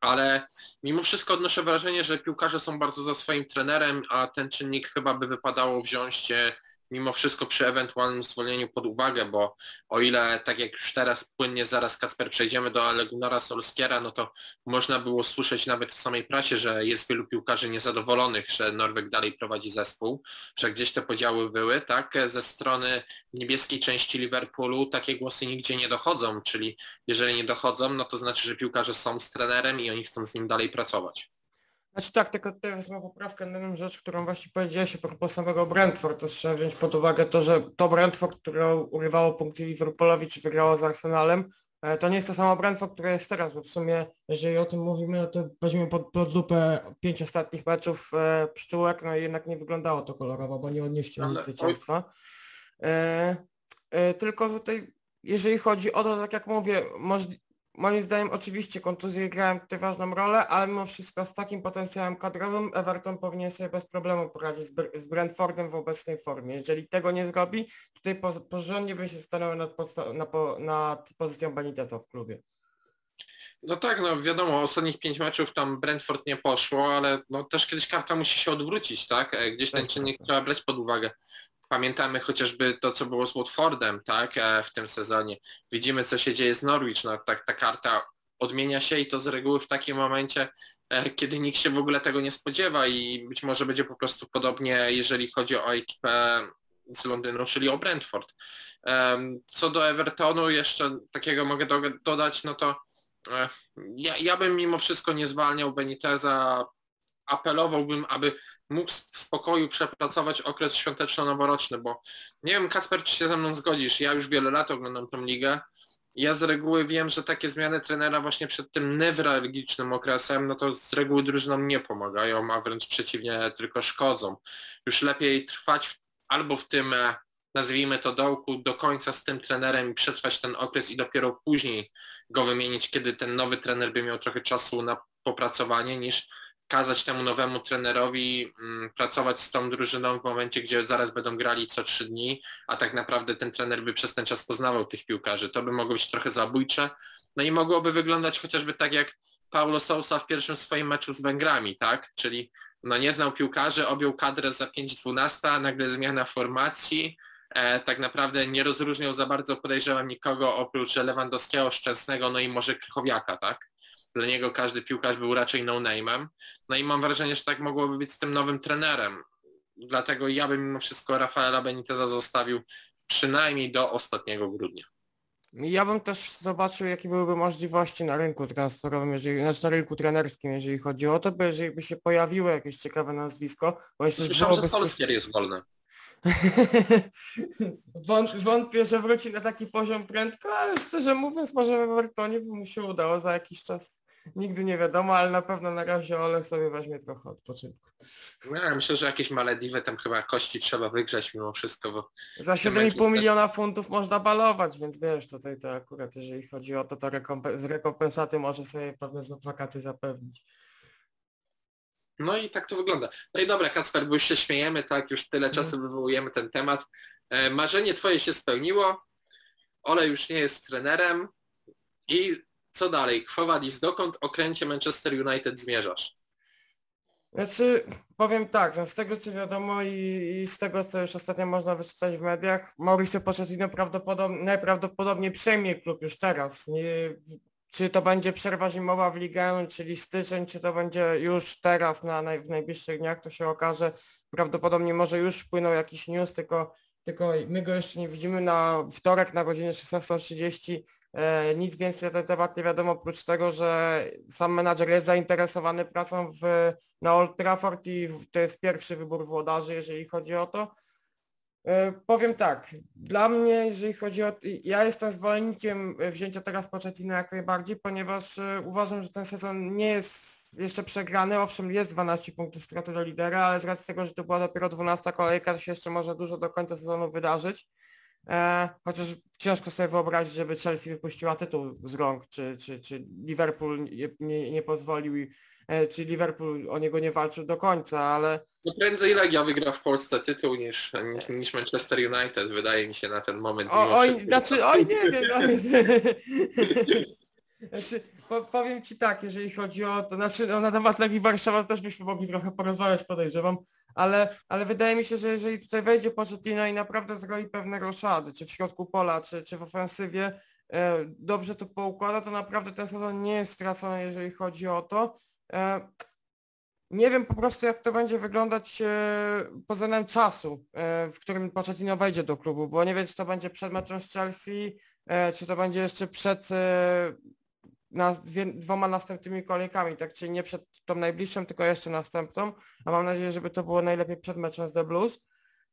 ale mimo wszystko odnoszę wrażenie, że piłkarze są bardzo za swoim trenerem, a ten czynnik chyba by wypadało wziąć mimo wszystko przy ewentualnym zwolnieniu pod uwagę, bo o ile tak jak już teraz płynnie zaraz Kacper przejdziemy do Alegunara Solskiera, no to można było słyszeć nawet w samej prasie, że jest wielu piłkarzy niezadowolonych, że Norweg dalej prowadzi zespół, że gdzieś te podziały były, tak? Ze strony niebieskiej części Liverpoolu takie głosy nigdzie nie dochodzą, czyli jeżeli nie dochodzą, no to znaczy, że piłkarze są z trenerem i oni chcą z nim dalej pracować. Znaczy tak, tylko teraz mam poprawkę na jedną rzecz, którą właśnie powiedziałeś a propos samego Brentford, to trzeba wziąć pod uwagę to, że to Brentford, które urywało punkty Liverpoolowi, czy wygrało z Arsenalem, e, to nie jest to samo Brentford, które jest teraz, bo w sumie, jeżeli o tym mówimy, no to weźmiemy pod, pod lupę pięć ostatnich meczów e, pszczółek, no i jednak nie wyglądało to kolorowo, bo nie odnieśli Ale- zwycięstwa. E, e, tylko tutaj, jeżeli chodzi o to, tak jak mówię, możli- moim zdaniem oczywiście kontuzje grają tutaj ważną rolę, ale mimo wszystko z takim potencjałem kadrowym Everton powinien sobie bez problemu poradzić z, Br- z Brentfordem w obecnej formie. Jeżeli tego nie zrobi, tutaj po, porządnie bym się zastanowił nad, nad pozycją Beniteza w klubie. No tak, no wiadomo, ostatnich pięć meczów tam Brentford nie poszło, ale no też kiedyś karta musi się odwrócić, tak? E, Gdzieś ten Tak, czynnik tak, tak. trzeba brać pod uwagę. Pamiętamy chociażby to, co było z Watfordem, tak? e, W tym sezonie. Widzimy, co się dzieje z Norwich, no tak ta karta odmienia się i to z reguły w takim momencie, e, kiedy nikt się w ogóle tego nie spodziewa i być może będzie po prostu podobnie, jeżeli chodzi o ekipę z Londynu, czyli o Brentford. Co do Evertonu, jeszcze takiego mogę do, dodać, no to e, ja, ja bym mimo wszystko nie zwalniał Beniteza, apelowałbym, aby mógł w spokoju przepracować okres świąteczno-noworoczny, bo nie wiem Kacper, czy się ze mną zgodzisz, ja już wiele lat oglądam tą ligę, ja z reguły wiem, że takie zmiany trenera właśnie przed tym newralgicznym okresem, no to z reguły drużynom nie pomagają, a wręcz przeciwnie, tylko szkodzą. Już lepiej trwać w, albo w tym, e, nazwijmy to dołku, do końca z tym trenerem i przetrwać ten okres i dopiero później go wymienić, kiedy ten nowy trener by miał trochę czasu na popracowanie, niż kazać temu nowemu trenerowi mm, pracować z tą drużyną w momencie, gdzie zaraz będą grali co trzy dni, a tak naprawdę ten trener by przez ten czas poznawał tych piłkarzy. To by mogło być trochę zabójcze. No i mogłoby wyglądać chociażby tak jak Paulo Sousa w pierwszym swoim meczu z Węgrami, tak? Czyli no nie znał piłkarzy, objął kadrę za 5-12, nagle zmiana formacji, e, tak naprawdę nie rozróżniał za bardzo, podejrzewam, nikogo oprócz Lewandowskiego, Szczęsnego, no i może Krychowiaka, tak? Dla niego każdy piłkarz był raczej no-name'em. No i mam wrażenie, że tak mogłoby być z tym nowym trenerem. Dlatego ja bym mimo wszystko Rafaela Beniteza zostawił przynajmniej do ostatniego grudnia. Ja bym też zobaczył, jakie byłyby możliwości na rynku transferowym, jeżeli, znaczy na rynku trenerskim, jeżeli chodzi o to, bo jeżeli by się pojawiło jakieś ciekawe nazwisko, bo jeszcze Słyszałem, że Polskier jest wolny. Wąt- Wątpię, że wróci na taki poziom prędko, ale szczerze mówiąc, może Evertonie by mu się udało za jakiś czas. Nigdy nie wiadomo, ale na pewno na razie Ole sobie weźmie trochę odpoczynku. No, ja myślę, że jakieś Malediwy tam chyba kości trzeba wygrzać mimo wszystko, bo Za 7,5 miliona funtów można balować, więc wiesz, tutaj to akurat jeżeli chodzi o to, to z rekompensaty może sobie pewne plakaty zapewnić. No i tak to wygląda. No i dobra, Kacper, bo już się śmiejemy, tak, już tyle czasu wywołujemy ten temat. E, Marzenie twoje się spełniło, Ole już nie jest trenerem i co dalej? Chwowadis, dokąd okręcie Manchester United zmierzasz? Znaczy, powiem tak, no z tego co wiadomo i, i z tego co już ostatnio można wyczytać w mediach, Mauricio Pochettino prawdopodobnie, najprawdopodobniej przejmie klub już teraz. Nie, czy to będzie przerwa zimowa w ligę, czyli styczeń, czy to będzie już teraz na, w najbliższych dniach, to się okaże. Prawdopodobnie może już wpłynął jakiś news, tylko, tylko my go jeszcze nie widzimy na wtorek na godzinę 16.30. E, nic więcej na ten temat nie wiadomo, oprócz tego, że sam menadżer jest zainteresowany pracą w, na Old Trafford i to jest pierwszy wybór włodarzy, jeżeli chodzi o to. E, Powiem tak, dla mnie, jeżeli chodzi o... Ja jestem zwolennikiem wzięcia teraz Pochettino jak najbardziej, ponieważ e, uważam, że ten sezon nie jest jeszcze przegrany. Owszem, jest 12 punktów straty do lidera, ale z racji tego, że to była dopiero 12 kolejka, to się jeszcze może dużo do końca sezonu wydarzyć. E, chociaż ciężko sobie wyobrazić, żeby Chelsea wypuściła tytuł z rąk, czy, czy, czy Liverpool nie, nie, nie pozwolił, i- e, czy Liverpool o niego nie walczył do końca, ale No prędzej Legia wygra w Polsce tytuł niż, niż, Manchester United, wydaje mi się na ten moment. O, oj, znaczy, oj, nie wiem. Znaczy, po, powiem Ci tak, jeżeli chodzi o to, znaczy no, na temat Legii Warszawa też byśmy mogli trochę porozmawiać, podejrzewam, ale, ale wydaje mi się, że jeżeli tutaj wejdzie Pochettino i naprawdę zrobi pewne roszady, czy w środku pola, czy, czy w ofensywie, e, dobrze to poukłada, to naprawdę ten sezon nie jest stracony, jeżeli chodzi o to. E, nie wiem po prostu jak to będzie wyglądać e, pod względem czasu, e, w którym Pochettino wejdzie do klubu, bo nie wiem czy to będzie przed meczem z Chelsea, e, czy to będzie jeszcze przed dwie, dwoma następnymi kolejkami, tak czyli nie przed tą najbliższą, tylko jeszcze następną, a mam nadzieję, żeby to było najlepiej przed meczem z The Blues.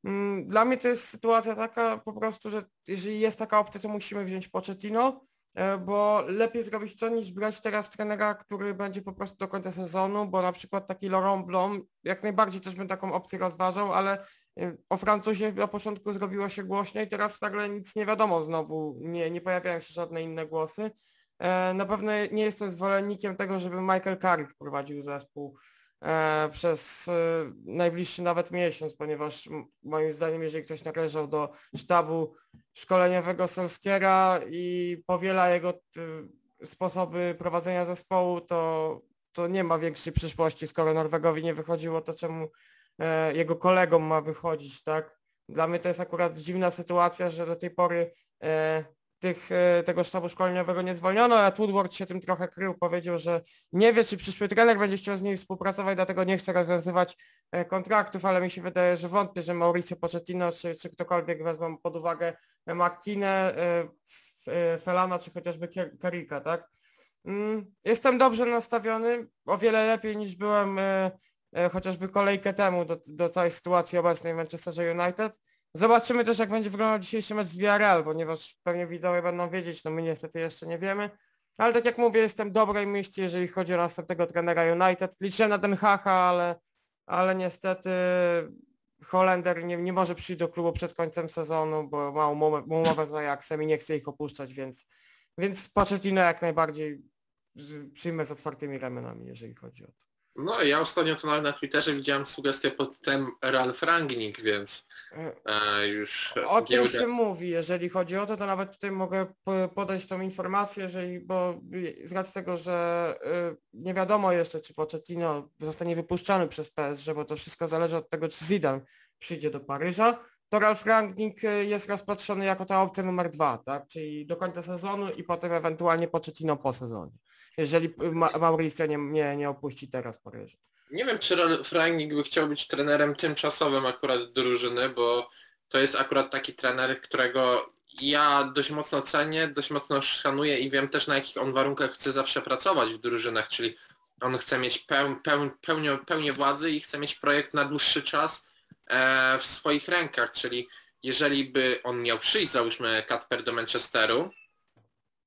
Mm, Dla mnie to jest sytuacja taka po prostu, że jeżeli jest taka opcja, to musimy wziąć Pochettino, e, bo lepiej zrobić to niż brać teraz trenera, który będzie po prostu do końca sezonu, bo na przykład taki Laurent Blanc, jak najbardziej też bym taką opcję rozważał, ale e, o Francuzie na początku zrobiło się głośniej, teraz nagle nic nie wiadomo znowu, nie, nie pojawiają się żadne inne głosy. E, Na pewno nie jestem zwolennikiem tego, żeby Michael Carrick prowadził zespół e, przez e, najbliższy nawet miesiąc, ponieważ moim zdaniem, jeżeli ktoś należał do sztabu szkoleniowego Solskiera i powiela jego sposoby prowadzenia zespołu, to, to nie ma większej przyszłości. Skoro Norwegowi nie wychodziło, to czemu jego kolegom ma wychodzić, tak? Dla mnie to jest akurat dziwna sytuacja, że do tej pory tych, e, tego sztabu szkoleniowego nie zwolniono, a Woodward się tym trochę krył, powiedział, że nie wie, czy przyszły trener będzie chciał z nim współpracować, dlatego nie chce rozwiązywać e, kontraktów, ale mi się wydaje, że wątpię, że Mauricio Pochettino, czy, czy ktokolwiek wezmą pod uwagę McKinney, e, Felana, czy chociażby Kerricka, tak? Mm, Jestem dobrze nastawiony, o wiele lepiej niż byłem chociażby kolejkę temu do, do całej sytuacji obecnej w Manchesterze United. Zobaczymy też, jak będzie wyglądał dzisiejszy mecz z Villarreal, ponieważ pewnie widzowie będą wiedzieć, no my niestety jeszcze nie wiemy. Ale tak jak mówię, jestem dobrej myśli, jeżeli chodzi o następnego trenera United. Liczę na Den Hacha, ale, ale niestety Holender nie, nie może przyjść do klubu przed końcem sezonu, bo ma umowę, umowę z Ajaxem i nie chce ich opuszczać, więc, więc Pochettino jak najbardziej przyjmę z otwartymi ramionami, jeżeli chodzi o to. No ja ostatnio to nawet na Twitterze widziałem sugestię pod tym Ralf Rangnick, więc E, e, już O tym giełdę- się mówi, jeżeli chodzi o to, to nawet tutaj mogę po- podać tą informację, jeżeli, bo z racji tego, że y, nie wiadomo jeszcze, czy Pochettino zostanie wypuszczany przez PSG, bo to wszystko zależy od tego, czy Zidane przyjdzie do Paryża, to Ralf Rangnick y, jest rozpatrzony jako ta opcja numer dwa, tak? Czyli do końca sezonu i potem ewentualnie Pochettino po sezonie, jeżeli Ma Mauricio nie, nie, nie opuści teraz Paryża. Nie wiem, czy Rangnick by chciał być trenerem tymczasowym akurat drużyny, bo to jest akurat taki trener, którego ja dość mocno cenię, dość mocno szanuję i wiem też na jakich on warunkach chce zawsze pracować w drużynach, czyli on chce mieć peł, peł, pełnię, pełnię władzy i chce mieć projekt na dłuższy czas e, w swoich rękach, czyli jeżeli by on miał przyjść, załóżmy Kacper do Manchesteru,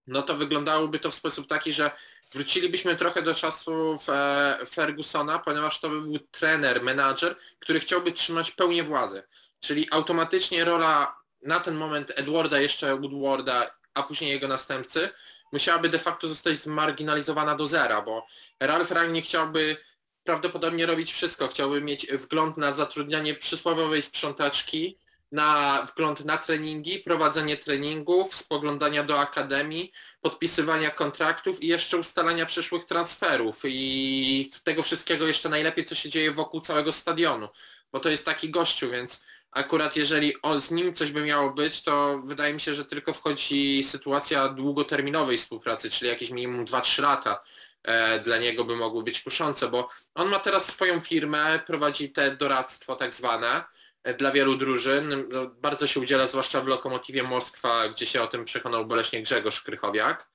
no to wyglądałoby to w sposób taki, że wrócilibyśmy trochę do czasów e, Fergusona, ponieważ to by był trener, menadżer, który chciałby trzymać pełnię władzy. Czyli automatycznie rola na ten moment Edwarda, jeszcze Woodwarda, a później jego następcy, musiałaby de facto zostać zmarginalizowana do zera, bo Ralf Rangnick chciałby prawdopodobnie robić wszystko. Chciałby mieć wgląd na zatrudnianie przysłowiowej sprzątaczki, na wgląd na treningi, prowadzenie treningów, spoglądania do akademii, podpisywania kontraktów i jeszcze ustalania przyszłych transferów. I tego wszystkiego jeszcze najlepiej, co się dzieje wokół całego stadionu, bo to jest taki gościu, więc akurat jeżeli o, z nim coś by miało być, to wydaje mi się, że tylko wchodzi sytuacja długoterminowej współpracy, czyli jakieś minimum 2-3 lata e, dla niego by mogły być kuszące, bo on ma teraz swoją firmę, prowadzi te doradztwo tak zwane, dla wielu drużyn. No, Bardzo się udziela, zwłaszcza w Lokomotywie Moskwa, gdzie się o tym przekonał boleśnie Grzegorz Krychowiak.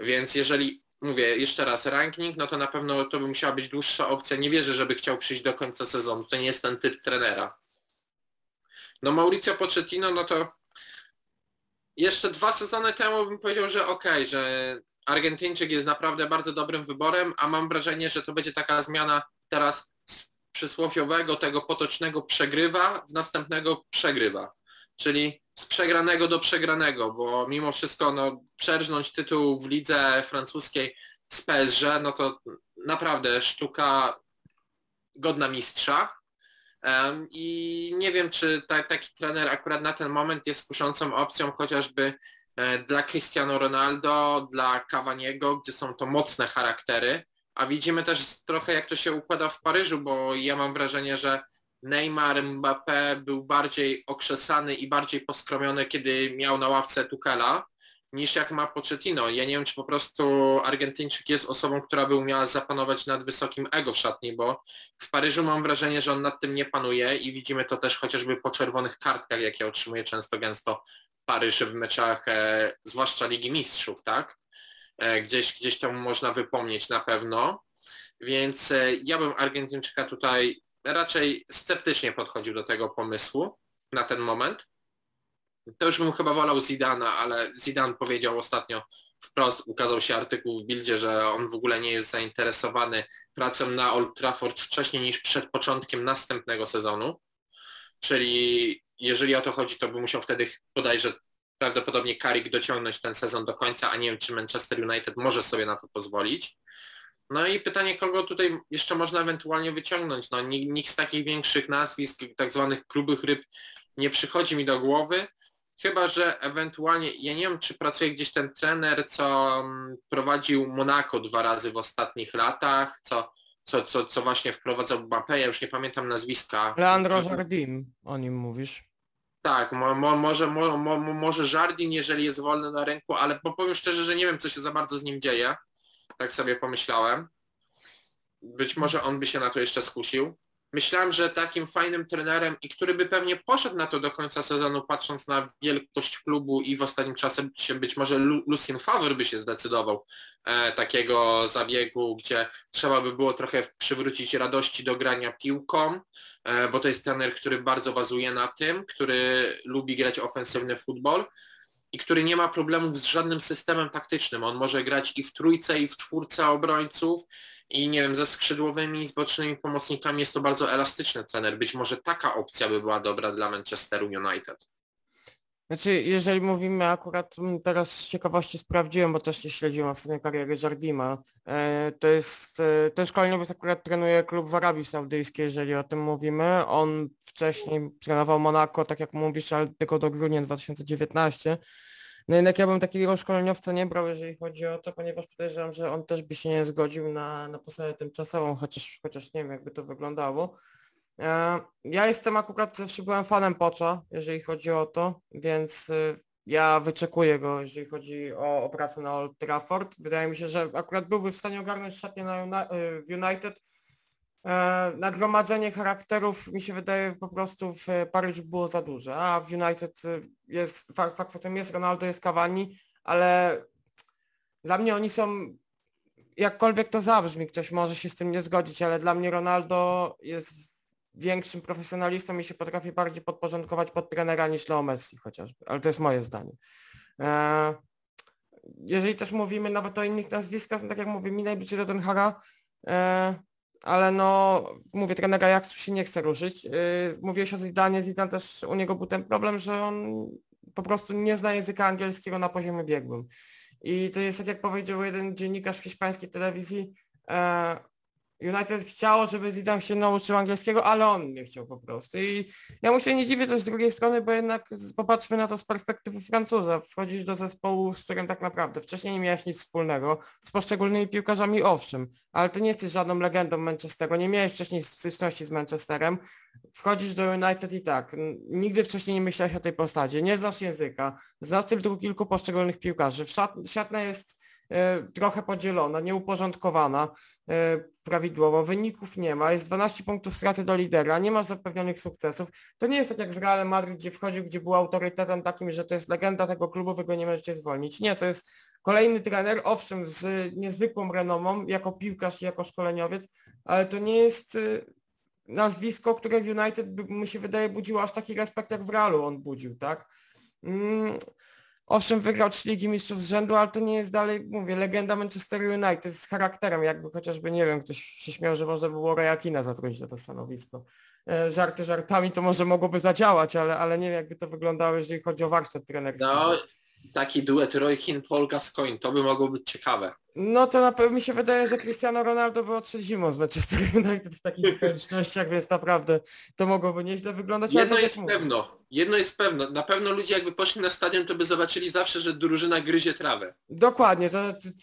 Więc jeżeli, mówię jeszcze raz, ranking, no to na pewno to by musiała być dłuższa opcja. Nie wierzę, żeby chciał przyjść do końca sezonu. To nie jest ten typ trenera. No Mauricio Pochettino, no to jeszcze dwa sezony temu bym powiedział, że okej, że Argentyńczyk jest naprawdę bardzo dobrym wyborem, a mam wrażenie, że to będzie taka zmiana teraz przysłowiowego tego potocznego przegrywa w następnego przegrywa. Czyli z przegranego do przegranego, bo mimo wszystko no, przerżnąć tytuł w lidze francuskiej z PSG, no to naprawdę sztuka godna mistrza. Em, I nie wiem, czy ta, taki trener akurat na ten moment jest kuszącą opcją chociażby e, dla Cristiano Ronaldo, dla Cavaniego, gdzie są to mocne charaktery, a widzimy też trochę jak to się układa w Paryżu, bo ja mam wrażenie, że Neymar, Mbappé był bardziej okrzesany i bardziej poskromiony, kiedy miał na ławce Tukela, niż jak ma Pochettino. Ja nie wiem, czy po prostu Argentyńczyk jest osobą, która by umiała zapanować nad wysokim ego w szatni, bo w Paryżu mam wrażenie, że on nad tym nie panuje i widzimy to też chociażby po czerwonych kartkach, jakie otrzymuje często gęsto Paryż w meczach, e, zwłaszcza Ligi Mistrzów, tak? E, gdzieś, gdzieś to można wypomnieć na pewno. Więc e, ja bym Argentyńczyka tutaj raczej sceptycznie podchodził do tego pomysłu na ten moment. To już bym chyba wolał Zidana, ale Zidan powiedział ostatnio wprost, ukazał się artykuł w Bildzie, że on w ogóle nie jest zainteresowany pracą na Old Trafford wcześniej niż przed początkiem następnego sezonu. Czyli jeżeli o to chodzi, to by musiał wtedy bodajże prawdopodobnie Carrick dociągnąć ten sezon do końca, a nie wiem, czy Manchester United może sobie na to pozwolić. No i pytanie, kogo tutaj jeszcze można ewentualnie wyciągnąć. No nikt, nikt z takich większych nazwisk, tak zwanych grubych ryb nie przychodzi mi do głowy. Chyba, że ewentualnie, ja nie wiem, czy pracuje gdzieś ten trener, co mm, prowadził Monaco dwa razy w ostatnich latach, co, co, co, co właśnie wprowadzał Mbappé, ja już nie pamiętam nazwiska. Leandro Jardim, o nim mówisz. Tak, mo, mo, może, mo, mo, może Jardin, jeżeli jest wolny na rynku, ale powiem szczerze, że nie wiem, co się za bardzo z nim dzieje. Tak sobie pomyślałem. Być może on by się na to jeszcze skusił myślałem, że takim fajnym trenerem i który by pewnie poszedł na to do końca sezonu, patrząc na wielkość klubu i w ostatnim czasie być może Lucien Favre by się zdecydował e, takiego zabiegu, gdzie trzeba by było trochę przywrócić radości do grania piłką, e, bo to jest trener, który bardzo bazuje na tym, który lubi grać ofensywny futbol i który nie ma problemów z żadnym systemem taktycznym. On może grać i w trójce, i w czwórce obrońców, i nie wiem, ze skrzydłowymi, z bocznymi pomocnikami jest to bardzo elastyczny trener. Być może taka opcja by była dobra dla Manchesteru United. Znaczy, jeżeli mówimy akurat teraz z ciekawości sprawdziłem, bo też nie śledziłem ostatniej kariery Jardima, e, to jest, e, ten szkoleniowiec akurat trenuje klub w Arabii Saudyjskiej, jeżeli o tym mówimy. On wcześniej trenował Monaco, tak jak mówisz, ale tylko do grudnia 2019 no jednak ja bym takiego szkoleniowca nie brał, jeżeli chodzi o to, ponieważ podejrzewam, że on też by się nie zgodził na, na posadę tymczasową, chociaż, chociaż nie wiem, jakby to wyglądało. E, ja jestem akurat, zawsze byłem fanem Pocza, jeżeli chodzi o to, więc y, ja wyczekuję go, jeżeli chodzi o, o pracę na Old Trafford. Wydaje mi się, że akurat byłby w stanie ogarnąć szatnię na y, w United, nagromadzenie charakterów mi się wydaje po prostu w Paryżu było za duże, a w United jest, fakt, faktem jest Ronaldo, jest Cavani, ale dla mnie oni są, jakkolwiek to zabrzmi, ktoś może się z tym nie zgodzić, ale dla mnie Ronaldo jest większym profesjonalistą i się potrafi bardziej podporządkować pod trenera niż Leo Messi chociażby, ale to jest moje zdanie. E, jeżeli też mówimy nawet o innych nazwiskach, no tak jak mówię, mi najbliżej do Denhara, e, ale no, mówię, trenera Ajaxu się nie chce ruszyć. Yy, mówiłeś o Zidanie, Zidane też u niego był ten problem, że on po prostu nie zna języka angielskiego na poziomie biegłym. I to jest tak jak powiedział jeden dziennikarz w hiszpańskiej telewizji, e, United chciało, żeby Zidane się nauczył angielskiego, ale on nie chciał po prostu. I ja mu się nie dziwię też z drugiej strony, bo jednak popatrzmy na to z perspektywy Francuza. Wchodzisz do zespołu, z którym tak naprawdę wcześniej nie miałeś nic wspólnego, z poszczególnymi piłkarzami owszem, ale ty nie jesteś żadną legendą Manchesteru, nie miałeś wcześniej styczności z Manchesterem, wchodzisz do United i tak, nigdy wcześniej nie myślałeś o tej postadzie, nie znasz języka, znasz tylko kilku poszczególnych piłkarzy. Szatna jest trochę podzielona, nieuporządkowana e, prawidłowo, wyników nie ma, jest 12 punktów straty do lidera, nie ma zapewnionych sukcesów. To nie jest tak jak z Realem Madryt, gdzie wchodził, gdzie był autorytetem takim, że to jest legenda tego klubu, wy go nie możecie zwolnić. Nie, to jest kolejny trener, owszem, z niezwykłą renomą, jako piłkarz i jako szkoleniowiec, ale to nie jest e, nazwisko, które w United mu się wydaje budziło aż taki respekt, jak w Realu on budził, tak? Owszem, wygrał trzy Ligi Mistrzów z rzędu, ale to nie jest dalej, mówię, legenda Manchester United z charakterem, jakby chociażby, nie wiem, ktoś się śmiał, że można było Rejakina zatrudnić na to stanowisko. E, żarty żartami to może mogłoby zadziałać, ale, ale nie wiem, jakby to wyglądało, jeżeli chodzi o warsztat trenerski. No, taki duet Roy Keane, Paul Gascoigne, to by mogło być ciekawe. No to na pewno mi się wydaje, że Cristiano Ronaldo był trzeźwimą z Manchester United w takich okolicznościach, więc naprawdę to mogłoby nieźle wyglądać. Jedno jest tak pewno, jedno jest pewno, na pewno ludzie jakby poszli na stadion, to by zobaczyli zawsze, że drużyna gryzie trawę. Dokładnie, to,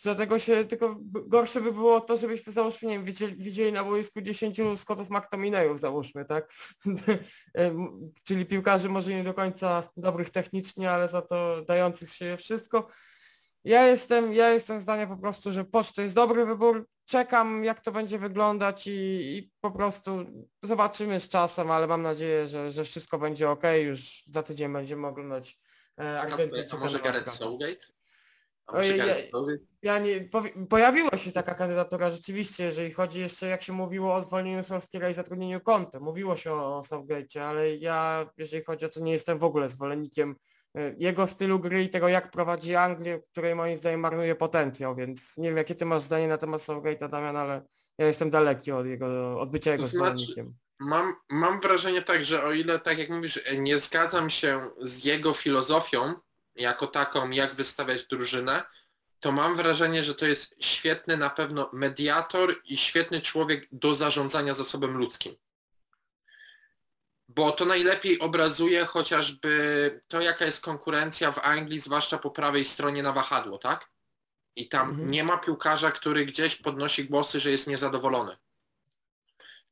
do tego się tylko gorsze by było to, żebyśmy załóżmy, nie wiem, widzieli, widzieli na boisku 10 Scottów McTominayów załóżmy, tak? Czyli piłkarzy może nie do końca dobrych technicznie, ale za to dających się wszystko. Ja jestem, ja jestem zdania po prostu, że Pocz to jest dobry wybór. Czekam jak to będzie wyglądać i, i po prostu zobaczymy z czasem, ale mam nadzieję, że, że wszystko będzie ok. Już za tydzień będziemy oglądać e, A, Argentyńczyka. a może Gareth. Southgate? Ja- Southgate? Ja nie, powi- pojawiła się taka kandydatura rzeczywiście, jeżeli chodzi jeszcze jak się mówiło o zwolnieniu Solskiera i zatrudnieniu Conte. Mówiło się o, o Southgate'cie, ale ja jeżeli chodzi o to nie jestem w ogóle zwolennikiem jego stylu gry i tego jak prowadzi Anglię, której moim zdaniem marnuje potencjał, więc nie wiem jakie ty masz zdanie na temat Southgate'a Damian, ale ja jestem daleki od jego, od bycia jego To znaczy- zwolennikiem. Mam, mam wrażenie tak, że o ile, tak jak mówisz, nie zgadzam się z jego filozofią jako taką, jak wystawiać drużynę, to mam wrażenie, że to jest świetny na pewno mediator i świetny człowiek do zarządzania zasobem ludzkim. Bo to najlepiej obrazuje chociażby to, jaka jest konkurencja w Anglii, zwłaszcza po prawej stronie na wahadło, tak? I tam Mhm. nie ma piłkarza, który gdzieś podnosi głosy, że jest niezadowolony.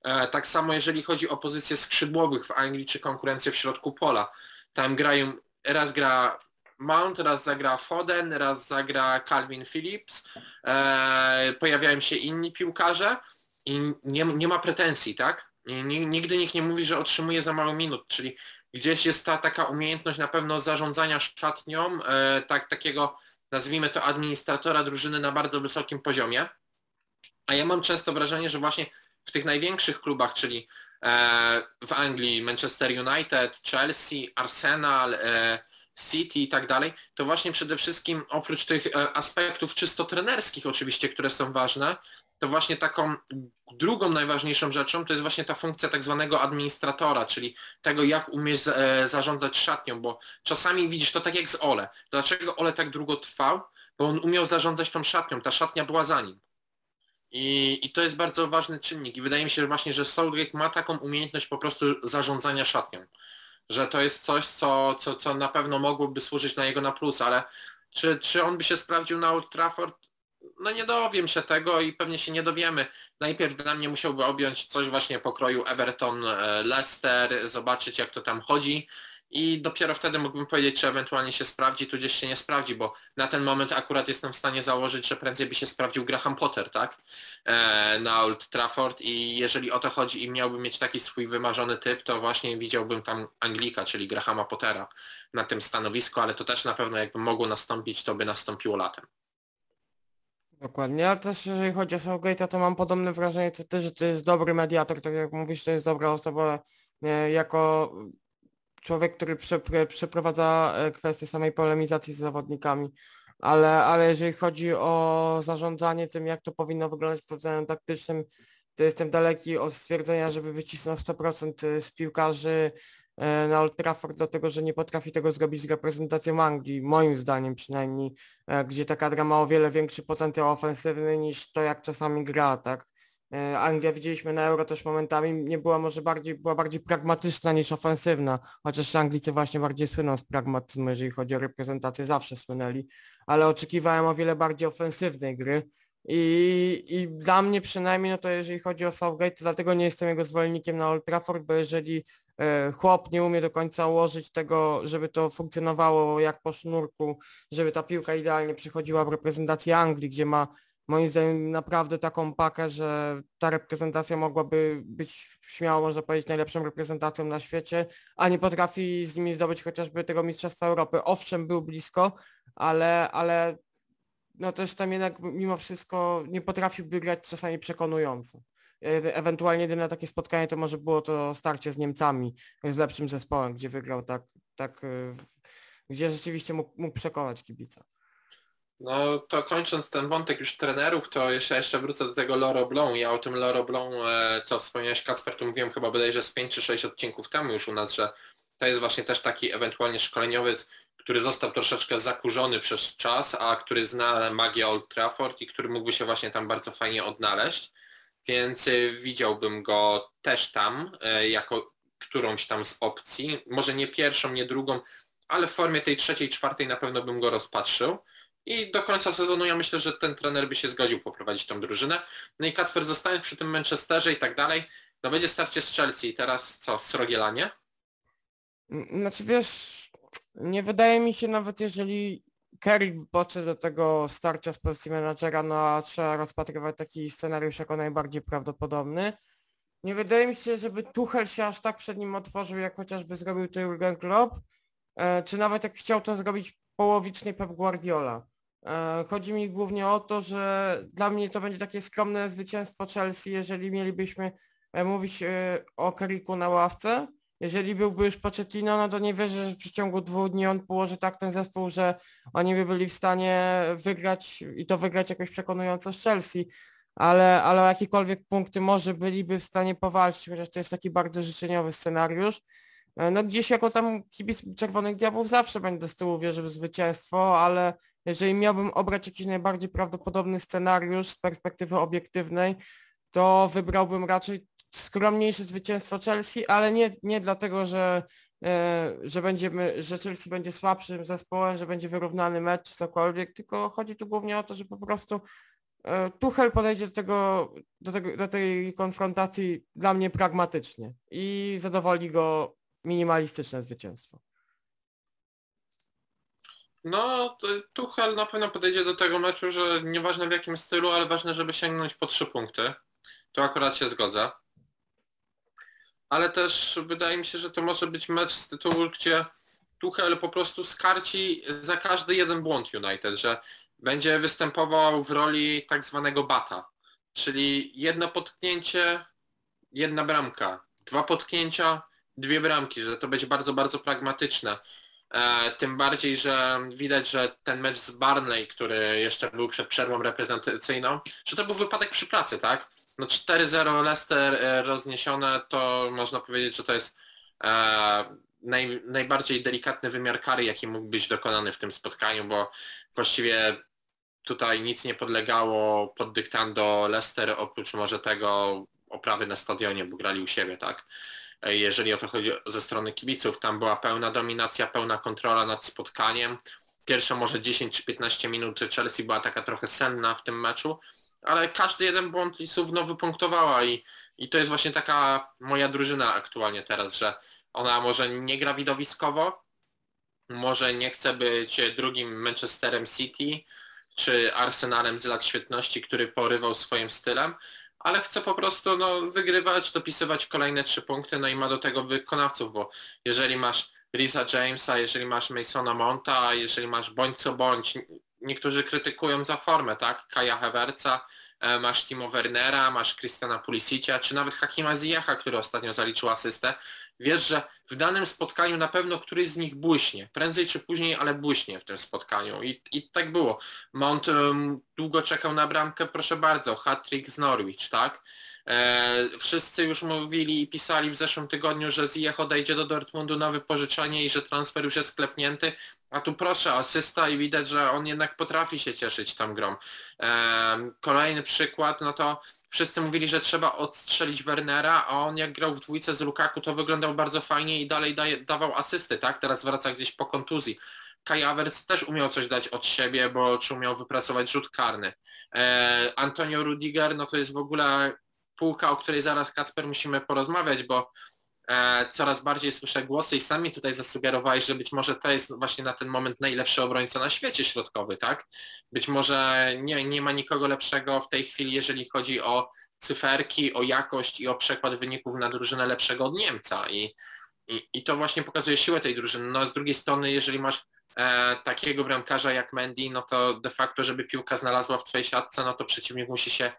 E, Tak samo jeżeli chodzi o pozycje skrzydłowych w Anglii czy konkurencję w środku pola. Tam grają, raz gra Mount, raz zagra Foden, raz zagra Calvin Phillips, e, pojawiają się inni piłkarze i nie, nie ma pretensji, tak? Nigdy nikt nie mówi, że otrzymuje za mało minut, czyli gdzieś jest ta taka umiejętność na pewno zarządzania szatnią, e, tak, takiego nazwijmy to administratora drużyny na bardzo wysokim poziomie. A ja mam często wrażenie, że właśnie w tych największych klubach, czyli e, w Anglii Manchester United, Chelsea, Arsenal, e, City i tak dalej, to właśnie przede wszystkim oprócz tych aspektów czysto trenerskich oczywiście, które są ważne, to właśnie taką drugą najważniejszą rzeczą to jest właśnie ta funkcja tak zwanego administratora, czyli tego jak umieć za- e, zarządzać szatnią, bo czasami widzisz to tak jak z Ole. Dlaczego Ole tak długo trwał? Bo on umiał zarządzać tą szatnią, ta szatnia była za nim. I, I to jest bardzo ważny czynnik i wydaje mi się że właśnie, że Southgate ma taką umiejętność po prostu zarządzania szatnią. Że to jest coś, co, co, co na pewno mogłoby służyć na jego na plus, ale czy, czy on by się sprawdził na Old Trafford? No nie dowiem się tego i pewnie się nie dowiemy. Najpierw dla mnie musiałby objąć coś właśnie pokroju Everton, e, Leicester, zobaczyć jak to tam chodzi i dopiero wtedy mógłbym powiedzieć, czy ewentualnie się sprawdzi, tudzież się nie sprawdzi, bo na ten moment akurat jestem w stanie założyć, że prędzej by się sprawdził Graham Potter, tak? E, na Old Trafford i jeżeli o to chodzi i miałbym mieć taki swój wymarzony typ, to właśnie widziałbym tam Anglika, czyli Grahama Pottera na tym stanowisku, ale to też na pewno jakby mogło nastąpić, to by nastąpiło latem. Dokładnie, ale też jeżeli chodzi o Southgate'a, to mam podobne wrażenie co ty, że to jest dobry mediator, tak jak mówisz, to jest dobra osoba e, jako człowiek, który przepr- przeprowadza e, kwestię samej polemizacji z zawodnikami, ale, ale jeżeli chodzi o zarządzanie tym, jak to powinno wyglądać pod względem taktycznym, to jestem daleki od stwierdzenia, żeby wycisnął 100% z piłkarzy e, na Old Trafford, dlatego że nie potrafi tego zrobić z reprezentacją Anglii, moim zdaniem przynajmniej, e, gdzie ta kadra ma o wiele większy potencjał ofensywny niż to, jak czasami gra, tak? E, Anglia widzieliśmy na Euro też momentami nie była może bardziej, była bardziej pragmatyczna niż ofensywna, chociaż Anglicy właśnie bardziej słyną z pragmatyzmu, jeżeli chodzi o reprezentację, zawsze słynęli, ale oczekiwałem o wiele bardziej ofensywnej gry i, i dla mnie przynajmniej, no to jeżeli chodzi o Southgate, to dlatego nie jestem jego zwolennikiem na Old Trafford, bo jeżeli e, chłop nie umie do końca ułożyć tego, żeby to funkcjonowało jak po sznurku, żeby ta piłka idealnie przychodziła w reprezentację Anglii, gdzie ma moim zdaniem naprawdę taką pakę, że ta reprezentacja mogłaby być śmiało można powiedzieć najlepszą reprezentacją na świecie, a nie potrafi z nimi zdobyć chociażby tego Mistrzostwa Europy. Owszem, był blisko, ale, ale no też tam jednak mimo wszystko nie potrafił wygrać czasami przekonująco. E- Ewentualnie jedyne takie spotkanie to może było to starcie z Niemcami, z lepszym zespołem, gdzie wygrał tak, tak y, gdzie rzeczywiście mógł, mógł przekonać kibica. No to kończąc ten wątek już trenerów, to jeszcze, jeszcze wrócę do tego Loro Blanc. Ja o tym Loro Blanc, e, co wspomniałeś Kacper, to mówiłem chyba bodajże z 5 czy 6 odcinków temu już u nas, że to jest właśnie też taki ewentualnie szkoleniowiec, który został troszeczkę zakurzony przez czas, a który zna magię Old Trafford i który mógłby się właśnie tam bardzo fajnie odnaleźć. Więc y, widziałbym go też tam y, jako którąś tam z opcji. Może nie pierwszą, nie drugą, ale w formie tej trzeciej, czwartej na pewno bym go rozpatrzył. I do końca sezonu ja myślę, że ten trener by się zgodził poprowadzić tą drużynę. No i Kacper zostając przy tym Manchesterze i tak dalej, no będzie starcie z Chelsea. Teraz co, Srogielanie? Znaczy wiesz, nie wydaje mi się nawet jeżeli Kerry podszedł do tego starcia z pozycji menadżera, no a trzeba rozpatrywać taki scenariusz jako najbardziej prawdopodobny. Nie wydaje mi się, żeby Tuchel się aż tak przed nim otworzył, jak chociażby zrobił to Jurgen Klopp, e, czy nawet jak chciał to zrobić połowicznie Pep Guardiola. E, chodzi mi głównie o to, że dla mnie to będzie takie skromne zwycięstwo Chelsea, jeżeli mielibyśmy e, mówić o Keriku na ławce, jeżeli byłby już Pochettino, no to nie wierzę, że w przeciągu dwóch dni on położy tak ten zespół, że oni by byli w stanie wygrać i to wygrać jakoś przekonująco z Chelsea, ale, ale o jakiekolwiek punkty może byliby w stanie powalczyć, chociaż to jest taki bardzo życzeniowy scenariusz. No gdzieś jako tam kibic Czerwonych Diabłów zawsze będę z tyłu wierzył w zwycięstwo, ale jeżeli miałbym obrać jakiś najbardziej prawdopodobny scenariusz z perspektywy obiektywnej, to wybrałbym raczej skromniejsze zwycięstwo Chelsea, ale nie, nie dlatego, że, e, że, będziemy, że Chelsea będzie słabszym zespołem, że będzie wyrównany mecz cokolwiek, tylko chodzi tu głównie o to, że po prostu e, Tuchel podejdzie do, tego, do, tego, do tej konfrontacji dla mnie pragmatycznie i zadowoli go minimalistyczne zwycięstwo. No, Tuchel na pewno podejdzie do tego meczu, że nieważne w jakim stylu, ale ważne, żeby sięgnąć po trzy punkty. To akurat się zgodzę ale też wydaje mi się, że to może być mecz z tytułu, gdzie Tuchel po prostu skarci za każdy jeden błąd United, że będzie występował w roli tak zwanego bata, czyli jedno potknięcie, jedna bramka, dwa potknięcia, dwie bramki, że to będzie bardzo, bardzo pragmatyczne. E, tym bardziej, że widać, że ten mecz z Barnley, który jeszcze był przed przerwą reprezentacyjną, że to był wypadek przy pracy, tak? No 4-0 Leicester e, rozniesione, to można powiedzieć, że to jest e, naj, najbardziej delikatny wymiar kary, jaki mógł być dokonany w tym spotkaniu, bo właściwie tutaj nic nie podlegało pod dyktando Leicester, oprócz może tego oprawy na stadionie, bo grali u siebie, tak? E, jeżeli o to chodzi ze strony kibiców, tam była pełna dominacja, pełna kontrola nad spotkaniem. Pierwsze może 10 czy 15 minut Chelsea była taka trochę senna w tym meczu, ale każdy jeden błąd Lisów no, wypunktowała i, i to jest właśnie taka moja drużyna aktualnie teraz, że ona może nie gra widowiskowo, może nie chce być drugim Manchesterem City czy Arsenalem z lat świetności, który porywał swoim stylem, ale chce po prostu no, wygrywać, dopisywać kolejne trzy punkty, no i ma do tego wykonawców, bo jeżeli masz Risa Jamesa, jeżeli masz Masona Monta, jeżeli masz bądź co bądź, niektórzy krytykują za formę, tak? Kaja Hewerca, e, masz Timo Wernera, masz Christiana Pulisicia, czy nawet Hakima Ziyacha, który ostatnio zaliczył asystę. Wiesz, że w danym spotkaniu na pewno któryś z nich błyśnie, prędzej czy później, ale błyśnie w tym spotkaniu. I, i tak było. Mount um, długo czekał na bramkę, proszę bardzo, hat-trick z Norwich, tak? E, wszyscy już mówili i pisali w zeszłym tygodniu, że Ziyech odejdzie do Dortmundu na wypożyczenie i że transfer już jest sklepnięty. A tu proszę, asysta i widać, że on jednak potrafi się cieszyć tą grą. Kolejny przykład, no to wszyscy mówili, że trzeba odstrzelić Wernera, a on jak grał w dwójce z Lukaku, to wyglądał bardzo fajnie i dalej daje, dawał asysty, tak? Teraz wraca gdzieś po kontuzji. Kai Havertz też umiał coś dać od siebie, bo czy umiał wypracować rzut karny. E, Antonio Rudiger, no to jest w ogóle półka, o której zaraz Kacper musimy porozmawiać, bo E, coraz bardziej słyszę głosy i sami tutaj zasugerowałeś, że być może to jest właśnie na ten moment najlepszy obrońca na świecie środkowy, tak? Być może nie, nie ma nikogo lepszego w tej chwili, jeżeli chodzi o cyferki, o jakość i o przekład wyników na drużynę lepszego od Niemca i, i, i to właśnie pokazuje siłę tej drużyny. No a z drugiej strony, jeżeli masz e, takiego bramkarza jak Mendy, no to de facto, żeby piłka znalazła w twojej siatce, no to przeciwnik musi się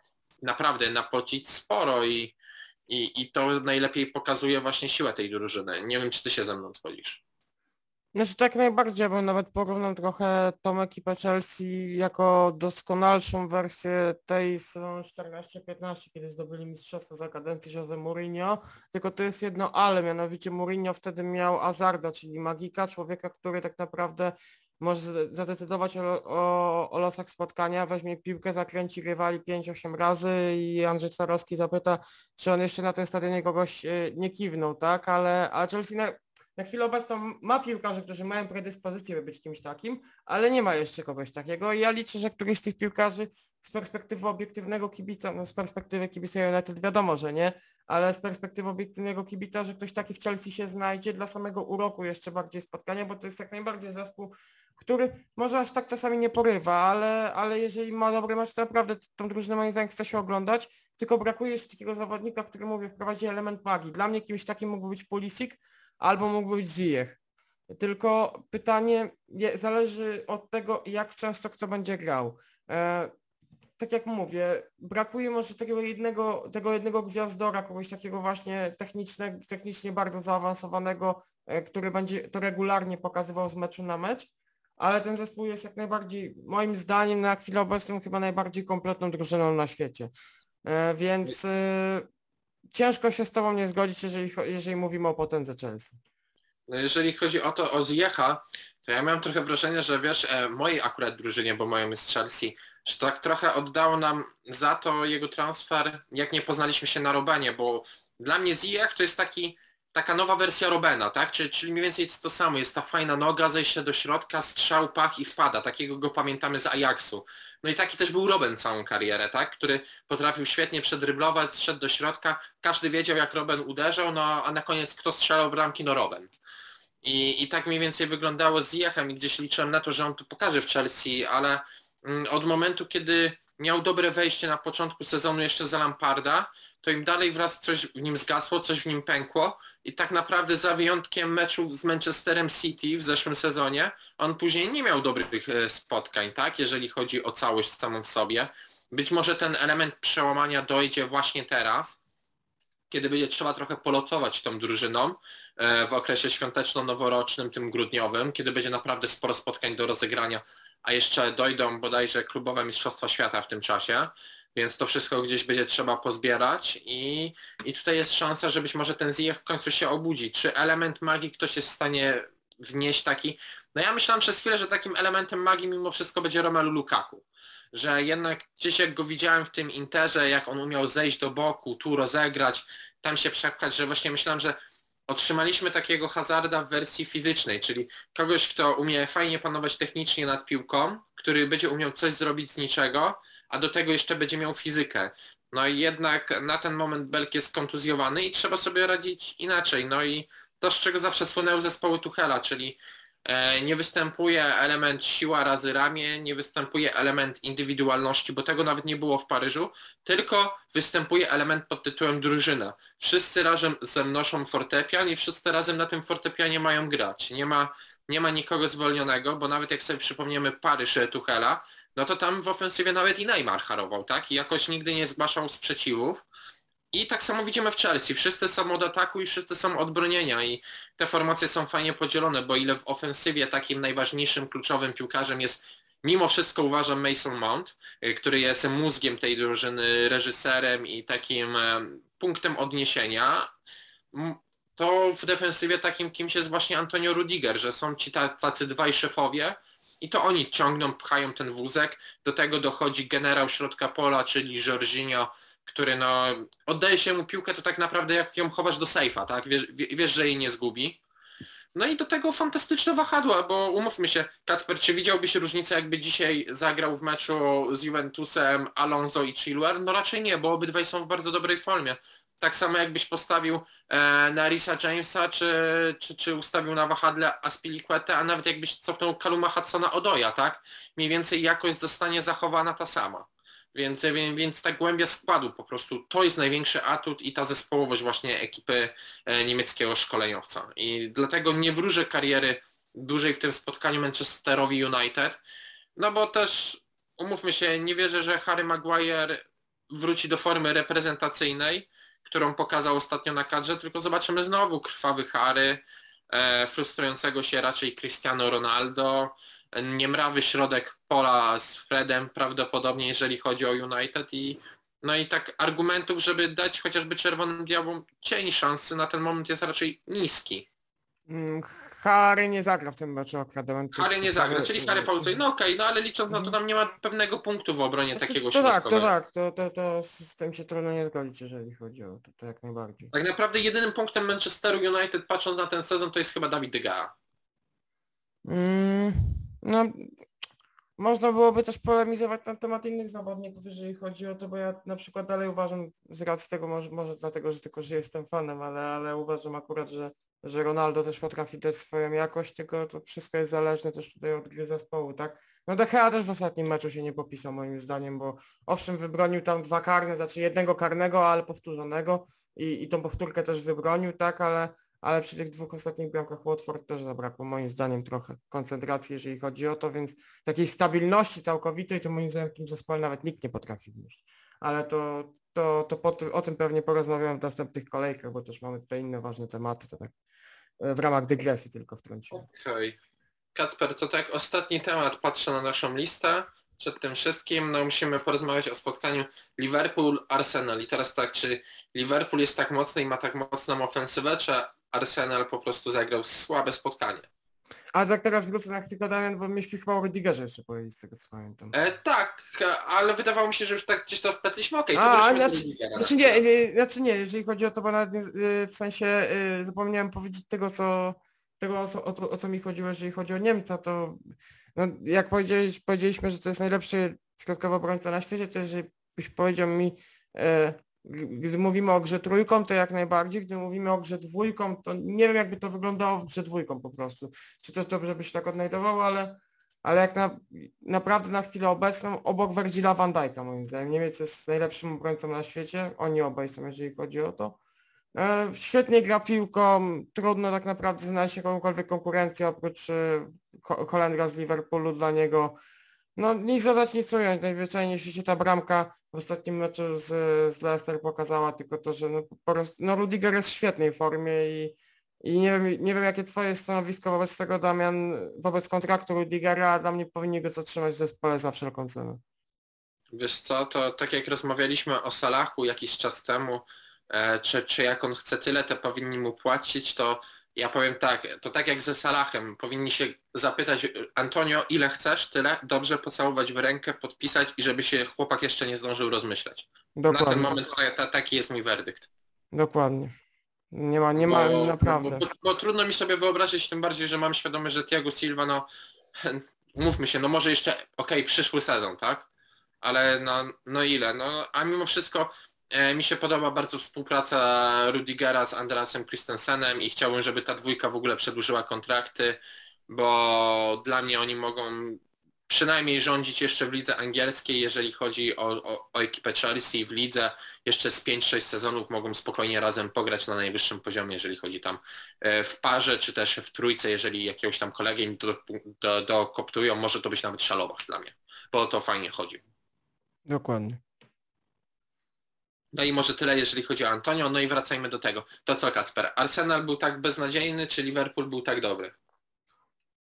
naprawdę napocić sporo i i, I to najlepiej pokazuje właśnie siłę tej drużyny. Nie wiem, czy ty się ze mną zgodzisz. Znaczy tak najbardziej, bym nawet porównał trochę tą ekipę Chelsea jako doskonalszą wersję tej sezonu 14-15, kiedy zdobyli mistrzostwo za kadencji Jose Mourinho, tylko to jest jedno ale, mianowicie Mourinho wtedy miał Azarda, czyli magika, człowieka, który tak naprawdę może zadecydować o, o, o losach spotkania, weźmie piłkę, zakręci rywali 5-8 razy i Andrzej Twarowski zapyta, czy on jeszcze na tym stadionie kogoś e, nie kiwnął, tak? Ale, ale Chelsea na, na chwilę obecną ma piłkarzy, którzy mają predyspozycję, by być kimś takim, ale nie ma jeszcze kogoś takiego i ja liczę, że któryś z tych piłkarzy z perspektywy obiektywnego kibica, no z perspektywy kibica United wiadomo, że nie, ale z perspektywy obiektywnego kibica, że ktoś taki w Chelsea się znajdzie dla samego uroku jeszcze bardziej spotkania, bo to jest jak najbardziej zespół, który może aż tak czasami nie porywa, ale, ale jeżeli ma dobry mecz, to naprawdę tą drużynę moim zdaniem chce się oglądać, tylko brakuje jeszcze takiego zawodnika, który mówię, wprowadzi element magii. Dla mnie kimś takim mógł być Pulisic albo mógł być Ziyech. Tylko pytanie zależy od tego, jak często kto będzie grał. E, tak jak mówię, brakuje może tego jednego, tego jednego gwiazdora, kogoś takiego właśnie technicznie bardzo zaawansowanego, e, który będzie to regularnie pokazywał z meczu na mecz, ale ten zespół jest jak najbardziej, moim zdaniem na chwilę obecną chyba najbardziej kompletną drużyną na świecie. E, Więc e, ciężko się z Tobą nie zgodzić, jeżeli, jeżeli mówimy o potędze Chelsea. No jeżeli chodzi o to, o Zjecha, to ja miałem trochę wrażenie, że wiesz, e, mojej akurat drużynie, bo moją jest Chelsea, że tak trochę oddało nam za to jego transfer, jak nie poznaliśmy się na Robenie, bo dla mnie Ziyech to jest taki, taka nowa wersja Robena, tak? Czyli, czyli mniej więcej to samo, jest ta fajna noga, zejście do środka, strzał, pach i wpada, takiego go pamiętamy z Ajaxu. No i taki też był Robben całą karierę, tak? Który potrafił świetnie przedryblować, zszedł do środka, każdy wiedział jak Robben uderzał, no a na koniec kto strzelał bramki, no Robben. I, I tak mniej więcej wyglądało z Ziyechem i gdzieś liczyłem na to, że on to pokaże w Chelsea, ale mm, od momentu, kiedy miał dobre wejście na początku sezonu jeszcze za Lamparda, to im dalej wraz coś w nim zgasło, coś w nim pękło i tak naprawdę za wyjątkiem meczów z Manchesterem City w zeszłym sezonie, on później nie miał dobrych e, spotkań, tak, jeżeli chodzi o całość samą w sobie. Być może ten element przełamania dojdzie właśnie teraz, kiedy będzie trzeba trochę polotować tą drużyną e, w okresie świąteczno-noworocznym, tym grudniowym, kiedy będzie naprawdę sporo spotkań do rozegrania, a jeszcze dojdą bodajże klubowe Mistrzostwa Świata w tym czasie, więc to wszystko gdzieś będzie trzeba pozbierać i, i tutaj jest szansa, że być może ten Ziyech w końcu się obudzi. Czy element magii ktoś jest w stanie wnieść taki? No ja myślałem przez chwilę, że takim elementem magii mimo wszystko będzie Romelu Lukaku że jednak gdzieś jak go widziałem w tym Interze, jak on umiał zejść do boku, tu rozegrać, tam się przepchać, że właśnie myślałem, że otrzymaliśmy takiego hazarda w wersji fizycznej, czyli kogoś, kto umie fajnie panować technicznie nad piłką, który będzie umiał coś zrobić z niczego, a do tego jeszcze będzie miał fizykę. No i jednak na ten moment Belk jest kontuzjowany i trzeba sobie radzić inaczej. No i to, z czego zawsze słynęły zespoły Tuchela, czyli E, nie występuje element siła razy ramię, nie występuje element indywidualności, bo tego nawet nie było w Paryżu, tylko występuje element pod tytułem drużyna. Wszyscy razem zenoszą fortepian i wszyscy razem na tym fortepianie mają grać. Nie ma, nie ma nikogo zwolnionego, bo nawet jak sobie przypomniemy Paryż Tuchela, no to tam w ofensywie nawet i Neymar harował, tak? I jakoś nigdy nie zgłaszał sprzeciwów. I tak samo widzimy w Chelsea. Wszyscy są od ataku i wszyscy są od bronienia i te formacje są fajnie podzielone, bo ile w ofensywie takim najważniejszym, kluczowym piłkarzem jest mimo wszystko uważam Mason Mount, y, który jest mózgiem tej drużyny, reżyserem i takim e, punktem odniesienia, to w defensywie takim kimś jest właśnie Antonio Rudiger, że są ci ta- tacy dwaj szefowie i to oni ciągną, pchają ten wózek. Do tego dochodzi generał środka pola, czyli Jorginho, który no oddaje się mu piłkę, to tak naprawdę jak ją chowasz do sejfa, tak? Wiesz, wie- wiesz, że jej nie zgubi. No i do tego fantastyczne wahadła, bo umówmy się, Kacper, czy widziałbyś różnicę, jakby dzisiaj zagrał w meczu z Juventusem Alonso i Chilwell? No raczej nie, bo obydwaj są w bardzo dobrej formie. Tak samo jakbyś postawił e, na Risa Jamesa, czy, czy, czy ustawił na wahadle Aspilicuetę, a nawet jakbyś cofnął Kaluma Hudsona Odoja, tak? Mniej więcej jakość zostanie zachowana ta sama. Więc, więc, więc ta głębia składu po prostu to jest największy atut i ta zespołowość właśnie ekipy e, niemieckiego szkoleniowca. I dlatego nie wróżę kariery dłużej w tym spotkaniu Manchesterowi United, no bo też umówmy się, nie wierzę, że Harry Maguire wróci do formy reprezentacyjnej, którą pokazał ostatnio na kadrze, tylko zobaczymy znowu krwawy Harry, e, frustrującego się raczej Cristiano Ronaldo, niemrawy środek pola z Fredem prawdopodobnie, jeżeli chodzi o United i no i tak argumentów, żeby dać chociażby Czerwonym Diabłom cień szansy na ten moment jest raczej niski. Mm, Harry nie zagra w tym meczu akurat. Harry nie zagra, czyli Harry pauzuje. No okej, no ale licząc na to tam nie ma pewnego punktu w obronie Znaczy, takiego to tak, to tak, to, to, to z tym się trudno nie zgodzić, jeżeli chodzi o to, to jak najbardziej. Tak naprawdę jedynym punktem Manchesteru United patrząc na ten sezon to jest chyba Dawid De Gea. Mm, no, można byłoby też polemizować na temat innych zawodników, jeżeli chodzi o to, bo ja na przykład dalej uważam, z racji tego, może, może dlatego, że tylko, że jestem fanem, ale, ale uważam akurat, że, że Ronaldo też potrafi dać swoją jakość, tylko to wszystko jest zależne też tutaj od gry zespołu, tak? No De też w ostatnim meczu się nie popisał moim zdaniem, bo owszem wybronił tam dwa karne, znaczy jednego karnego, ale powtórzonego i, i tą powtórkę też wybronił, tak, ale ale przy tych dwóch ostatnich bramkach Watford też zabrakło moim zdaniem trochę koncentracji, jeżeli chodzi o to, więc takiej stabilności całkowitej to moim zdaniem w tym zespole nawet nikt nie potrafi wnieść. Ale to, to, to o tym pewnie porozmawiamy w następnych kolejkach, bo też mamy tutaj inne ważne tematy, tak w ramach dygresji tylko wtrąciłem. Okej. Kacper, to tak ostatni temat, patrzę na naszą listę. Przed tym wszystkim no, musimy porozmawiać o spotkaniu Liverpool-Arsenal. I teraz tak, czy Liverpool jest tak mocny i ma tak mocną ofensywę, czy Arsenal po prostu zagrał słabe spotkanie? A tak teraz wrócę na chwilę Damian, bo myśmy chyba o Rudigerze jeszcze powiedzieć z tego co pamiętam. E, tak, ale wydawało mi się, że już tak gdzieś to wpletliśmy. Okej, to A, wróćmy do znaczy-. Znaczy nie, nie, znaczy nie, jeżeli chodzi o to, bo nawet nie, y, w sensie y, zapomniałem powiedzieć tego, co tego o co, o, to- o co mi chodziło, jeżeli chodzi o Niemca, to no, jak powiedzieli, powiedzieliśmy, że to jest najlepszy środkowy obrońca na świecie, to jeżeli byś powiedział mi, g- gdy mówimy o grze trójką, to jak najbardziej, gdy mówimy o grze dwójką, to nie wiem jakby to wyglądało w grze dwójką po prostu. Czy też dobrze by się tak odnajdowało, ale ale jak na, naprawdę na chwilę obecną obok Virgila van Dijk'a moim zdaniem. Niemiec jest najlepszym obrońcą na świecie, oni obaj są, jeżeli chodzi o to. E, świetnie gra piłką, trudno tak naprawdę znaleźć jakąkolwiek konkurencję oprócz e, Ho- Holendra z Liverpoolu dla niego. No nic dodać, nic ująć. Najzwyczajniej w świecie ta bramka w ostatnim meczu z, z Leicester pokazała tylko to, że no, po prostu, no Rudiger jest w świetnej formie i, i nie wiem, nie wiem jakie twoje stanowisko wobec tego Damian, wobec kontraktu Rudigera, a dla mnie powinni go zatrzymać w zespole za wszelką cenę. Wiesz co, to tak jak rozmawialiśmy o Salachu jakiś czas temu, e, czy, czy jak on chce tyle, to powinni mu płacić, to ja powiem tak, to tak jak ze Salahem, powinni się zapytać Antonio, ile chcesz, tyle, dobrze pocałować w rękę, podpisać i żeby się chłopak jeszcze nie zdążył rozmyślać. Na ten Dokładnie, moment ta, ta, taki jest mój werdykt. dokładnie. Nie ma, nie ma, Bo- naprawdę. Bo, bo, bo trudno mi sobie wyobrazić, tym bardziej, że mam świadomość, że Thiago Silva, no mówmy się, no może jeszcze, okej, przyszły sezon, tak? Ale no, no ile? No, a mimo wszystko mi się podoba bardzo współpraca Rudigera z Andreasem Christensenem i chciałbym, żeby ta dwójka w ogóle przedłużyła kontrakty, bo dla mnie oni mogą przynajmniej rządzić jeszcze w lidze angielskiej, jeżeli chodzi o, o, o ekipę Chelsea w lidze. Jeszcze z 5-6 sezonów mogą spokojnie razem pograć na najwyższym poziomie, jeżeli chodzi tam e, w parze, czy też w trójce, jeżeli jakiegoś tam kolegę im do, do, dokoptują, może to być nawet szalowach dla mnie, bo to fajnie chodzi. Dokładnie. No i może tyle, jeżeli chodzi o Antonio. No i wracajmy do tego. To co, Kacper? Arsenal był tak beznadziejny, czy Liverpool był tak dobry?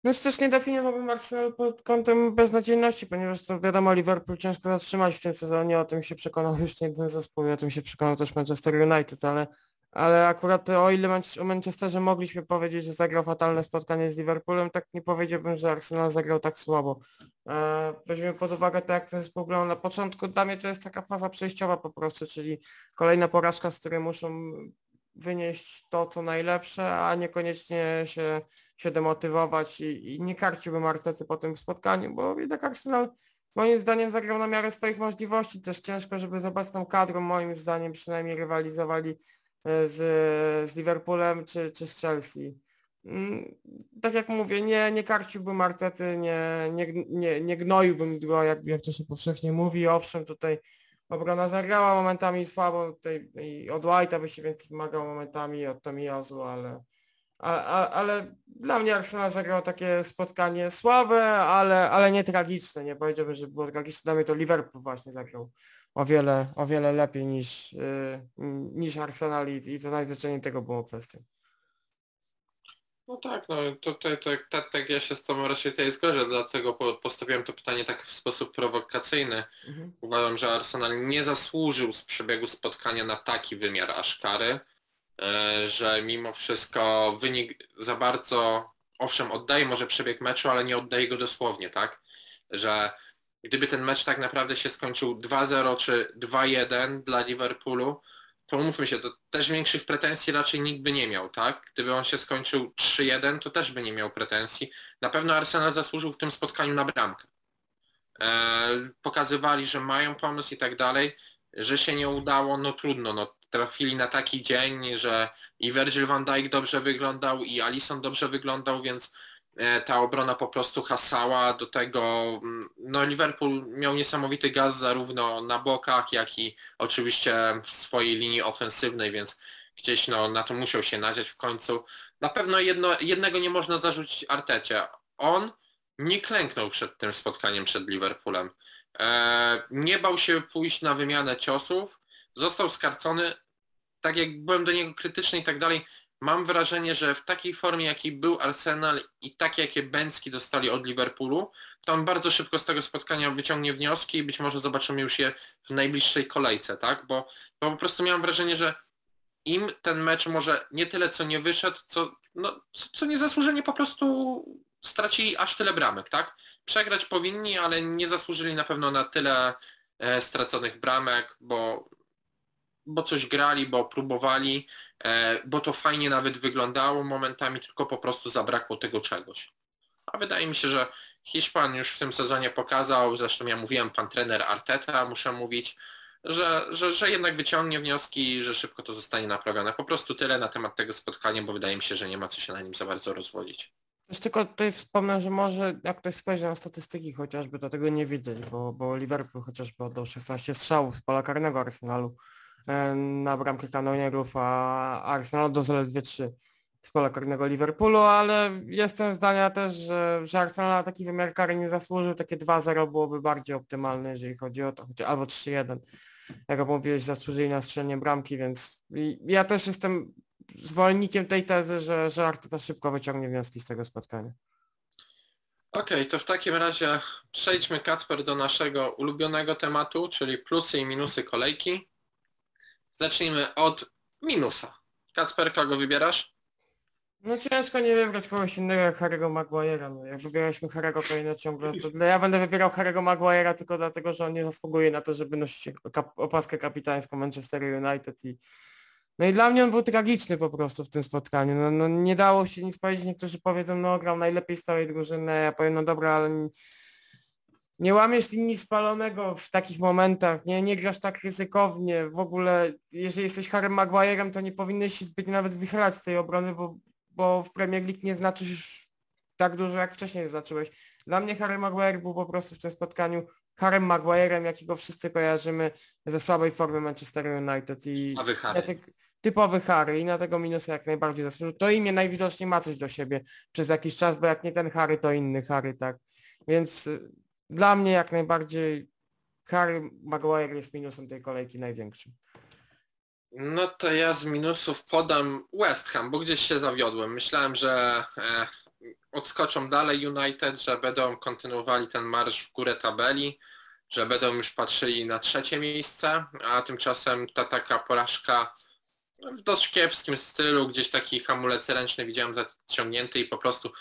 No też nie definiowałbym Arsenal pod kątem beznadziejności, ponieważ to wiadomo Liverpool ciężko zatrzymać w tym sezonie, o tym się przekonał już nie jeden zespół, o tym się przekonał też Manchester United, ale, ale akurat o ile o Manchesterze mogliśmy powiedzieć, że zagrał fatalne spotkanie z Liverpoolem, tak nie powiedziałbym, że Arsenal zagrał tak słabo. E, weźmiemy pod uwagę to, jak ten zespół grał na początku, dla mnie to jest taka faza przejściowa po prostu, czyli kolejna porażka, z której muszą wynieść to, co najlepsze, a niekoniecznie się się demotywować i, i nie karciłbym Artety po tym spotkaniu, bo jednak Arsenal moim zdaniem zagrał na miarę swoich możliwości. Też ciężko, żeby z obecną kadrą moim zdaniem przynajmniej rywalizowali z, z Liverpoolem czy, czy z Chelsea. Mm, Tak jak mówię, nie, nie karciłbym Artety, nie, nie, nie, nie gnoiłbym go, jak, jak to się powszechnie mówi. Owszem, tutaj obrona zagrała momentami słabo, tutaj i od White'a by się więcej wymagał momentami, od Tomiyasu, ale ale dla mnie Arsenal zagrał takie spotkanie słabe, ale, ale nie tragiczne. Nie powiedziałbym, że było tragiczne. Dla mnie to Liverpool właśnie zagrał o wiele, o wiele lepiej niż, yy, niż Arsenal i, i to najzwyczajniej tego było kwestią. No tak, no tutaj tak, tak, tak ja się z Tobą raczej tutaj zgodzę, dlatego po, postawiłem to pytanie tak w sposób prowokacyjny. Mhm. Uważam, że Arsenal nie zasłużył z przebiegu spotkania na taki wymiar aż kary, e, że mimo wszystko wynik za bardzo, owszem, oddaje może przebieg meczu, ale nie oddaje go dosłownie, tak? Że gdyby ten mecz tak naprawdę się skończył 2-0 czy 2-1 dla Liverpoolu, to umówmy się, to też większych pretensji raczej nikt by nie miał, tak? Gdyby on się skończył 3-1, to też by nie miał pretensji. Na pewno Arsenal zasłużył w tym spotkaniu na bramkę. E, pokazywali, że mają pomysł i tak dalej, że się nie udało, no trudno, no trafili na taki dzień, że i Virgil van Dijk dobrze wyglądał i Alisson dobrze wyglądał, więc ta obrona po prostu hasała do tego, mm, no Liverpool miał niesamowity gaz zarówno na bokach, jak i oczywiście w swojej linii ofensywnej, więc gdzieś no, na to musiał się nadziać w końcu. Na pewno jedno, jednego nie można zarzucić Artecie. On nie klęknął przed tym spotkaniem przed Liverpoolem. E, nie bał się pójść na wymianę ciosów, został skarcony, tak jak byłem do niego krytyczny i tak dalej, mam wrażenie, że w takiej formie, jakiej był Arsenal i takie, jakie Bęcki dostali od Liverpoolu, to on bardzo szybko z tego spotkania wyciągnie wnioski i być może zobaczymy już je w najbliższej kolejce, tak? Bo, bo po prostu miałem wrażenie, że im ten mecz może nie tyle co nie wyszedł, co, no, co, co niezasłużenie po prostu stracili aż tyle bramek, tak? Przegrać powinni, ale nie zasłużyli na pewno na tyle e, straconych bramek, bo, bo coś grali, bo próbowali, e, bo to fajnie nawet wyglądało momentami, tylko po prostu zabrakło tego czegoś. A wydaje mi się, że Hiszpan już w tym sezonie pokazał, zresztą ja mówiłem, pan trener Arteta, muszę mówić, że, że, że jednak wyciągnie wnioski, że szybko to zostanie naprawione. Po prostu tyle na temat tego spotkania, bo wydaje mi się, że nie ma co się na nim za bardzo rozwodzić. Też tylko tutaj wspomnę, że może jak ktoś spojrzy na statystyki chociażby, to tego nie widać, bo, bo Liverpool chociażby oddał 16 strzałów z pola karnego Arsenalu na bramkę kanonierów, a Arsenal oddał zaledwie 3 z pola karnego Liverpoolu, ale jestem zdania też, że, że Arsenal na taki wymiar kary nie zasłużył, takie 2-0 byłoby bardziej optymalne, jeżeli chodzi o to, albo 3-1. Jak mówiłeś, zasłużyli na strzelenie bramki, więc ja też jestem zwolennikiem tej tezy, że, że Arteta szybko wyciągnie wnioski z tego spotkania. Okej, okay, to w takim razie przejdźmy Kacper do naszego ulubionego tematu, czyli plusy i minusy kolejki. Zacznijmy od minusa. Kacper, kogo wybierasz? No ciężko nie wybrać kogoś innego jak Harry'ego Maguire'a. No, jak wybieraliśmy Harry'ego Kane'a ciągle, to ja będę wybierał Harry'ego Maguire'a tylko dlatego, że on nie zasługuje na to, żeby nosić kap opaskę kapitańską Manchester United i no i dla mnie on był tragiczny po prostu w tym spotkaniu. No, no nie dało się nic powiedzieć. Niektórzy powiedzą, no grał najlepiej z całej drużyny. Ja powiem, no dobra, ale nie, łamiesz linii spalonego w takich momentach, nie, nie grasz tak ryzykownie. W ogóle, jeżeli jesteś Harrym Maguire'em, to nie powinieneś się zbyt nawet wychylać z tej obrony, bo, bo w Premier League nie znaczysz już tak dużo, jak wcześniej zacząłeś. Dla mnie Harry Maguire był po prostu w tym spotkaniu Harrym Maguire'em, jakiego wszyscy kojarzymy ze słabej formy Manchester United. I Harry typowy Harry i na tego minusa jak najbardziej zasłużył. To imię najwidoczniej ma coś do siebie przez jakiś czas, bo jak nie ten Harry, to inny Harry, tak. Więc y, dla mnie jak najbardziej Harry Maguire jest minusem tej kolejki największym. No to ja z minusów podam West Ham, bo gdzieś się zawiodłem. Myślałem, że e, odskoczą dalej United, że będą kontynuowali ten marsz w górę tabeli, że będą już patrzyli na trzecie miejsce, a tymczasem ta taka porażka w dość kiepskim stylu, gdzieś taki hamulec ręczny widziałem zaciągnięty i po prostu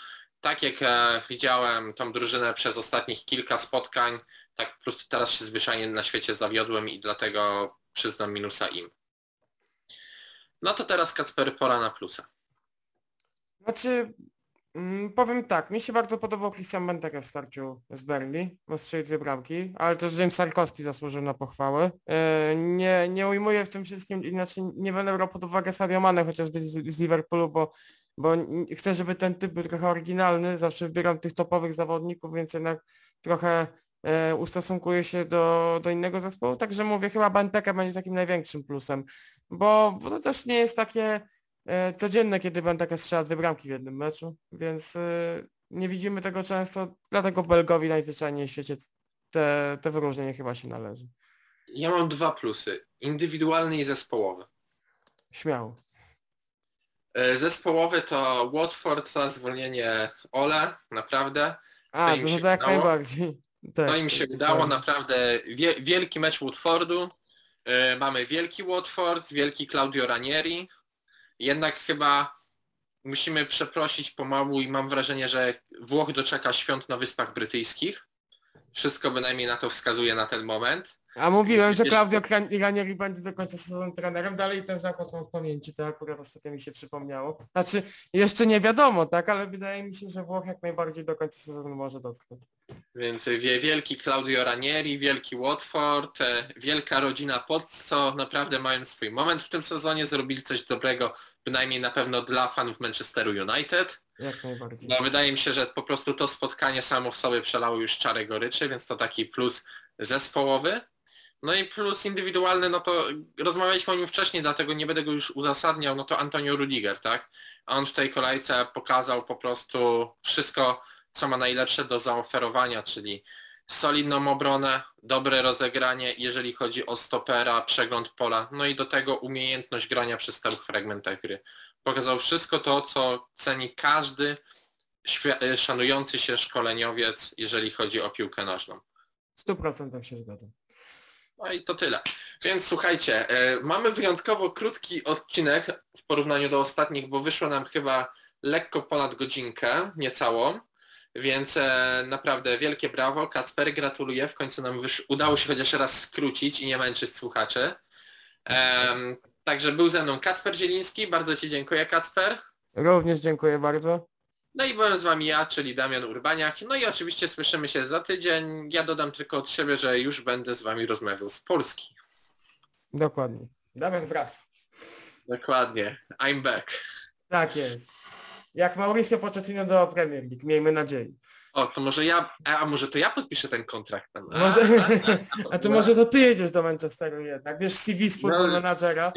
tak jak e, widziałem tą drużynę przez ostatnich kilka spotkań, tak po prostu teraz się zwyczajnie na świecie zawiodłem i dlatego przyznam minusa im. No to teraz Kacper pora na plusa. Znaczy Mm, powiem tak, mi się bardzo podobał Christian Benteke w starciu z Berli, bo strzelił dwie bramki, ale też James Sarkowski zasłużył na pochwałę. E, nie, nie ujmuję w tym wszystkim, inaczej nie będę brał pod uwagę Sadio Mane chociażby z, z Liverpoolu, bo, bo chcę, żeby ten typ był trochę oryginalny, zawsze wybieram tych topowych zawodników, więc jednak trochę e, ustosunkuję się do, do innego zespołu, także mówię, chyba Benteke będzie takim największym plusem, bo, bo to też nie jest takie E, codzienne, kiedy taka strzela dwie bramki w jednym meczu, więc e, nie widzimy tego często, dlatego Belgowi najzwyczajniej w świecie te, te wyróżnienie chyba się należy. Ja mam dwa plusy, indywidualny i zespołowy. Śmiało. E, Zespołowy to Watford za zwolnienie Ole, naprawdę. A, To im to, jak udało. najbardziej. Tak, To im się udało, naprawdę wie, wielki mecz Watfordu. E, Mamy wielki Watford, wielki Claudio Ranieri. Jednak chyba musimy przeprosić pomału i mam wrażenie, że Włoch doczeka świąt na Wyspach Brytyjskich. Wszystko bynajmniej na to wskazuje na ten moment. A mówiłem, że Claudio Ranieri będzie do końca sezonu trenerem, dalej ten zakład mam w pamięci, to akurat ostatnio mi się przypomniało. Znaczy, jeszcze nie wiadomo, tak, ale wydaje mi się, że Włoch jak najbardziej do końca sezonu może dotknąć. Więc wie, wielki Claudio Ranieri, wielki Watford, e, wielka rodzina Pozzo naprawdę mają swój moment w tym sezonie, zrobili coś dobrego, bynajmniej na pewno dla fanów Manchesteru United. Jak najbardziej. No wydaje mi się, że po prostu to spotkanie samo w sobie przelało już czarę goryczy, więc to taki plus zespołowy. No i plus indywidualny, no to rozmawialiśmy o nim wcześniej, dlatego nie będę go już uzasadniał, no to Antonio Rudiger, tak? On w tej kolejce pokazał po prostu wszystko, co ma najlepsze do zaoferowania, czyli solidną obronę, dobre rozegranie, jeżeli chodzi o stopera, przegląd pola, no i do tego umiejętność grania przy stałych fragmentach gry. Pokazał wszystko to, co ceni każdy e, szanujący się szkoleniowiec, jeżeli chodzi o piłkę nożną. W 100% się zgadzam. No i to tyle. Więc słuchajcie, e, mamy wyjątkowo krótki odcinek w porównaniu do ostatnich, bo wyszło nam chyba lekko ponad godzinkę, niecałą. Więc e, naprawdę wielkie brawo. Kacper, gratuluję. W końcu nam udało się chociaż raz skrócić i nie męczyć słuchaczy. Em, także był ze mną Kacper Zieliński. Bardzo Ci dziękuję, Kacper. Również dziękuję bardzo. No i byłem z Wami ja, czyli Damian Urbaniak. No i oczywiście słyszymy się za tydzień. Ja dodam tylko od siebie, że już będę z Wami rozmawiał z Polski. Dokładnie. Damian wraz. Dokładnie. I'm back. Tak jest. Jak Mauricio Pochettino do Premier League, miejmy nadzieję. O, to może ja, a może to ja podpiszę ten kontrakt tam. A, Może, a, a to no. może to ty jedziesz do Manchesteru jednak. Wiesz, CV z Football No. Managera.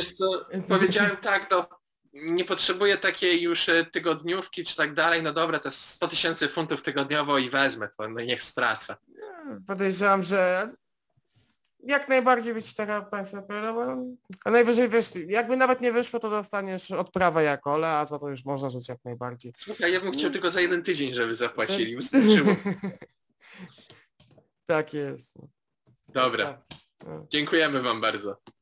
Powiedziałem tak, no nie potrzebuję takiej już e, tygodniówki czy tak dalej, no dobra, to jest 100 tysięcy funtów tygodniowo i wezmę to, no i niech stracę. Podejrzewam, że jak najbardziej być taka państwa opowiadała. A najwyżej wiesz, jakby nawet nie wyszło, to dostaniesz odprawę jako ole, a za to już można żyć jak najbardziej. Słuchaj, ja bym chciał tylko za jeden tydzień, żeby zapłacili, wystarczyło. tak jest. Dobra, No. dziękujemy Wam bardzo.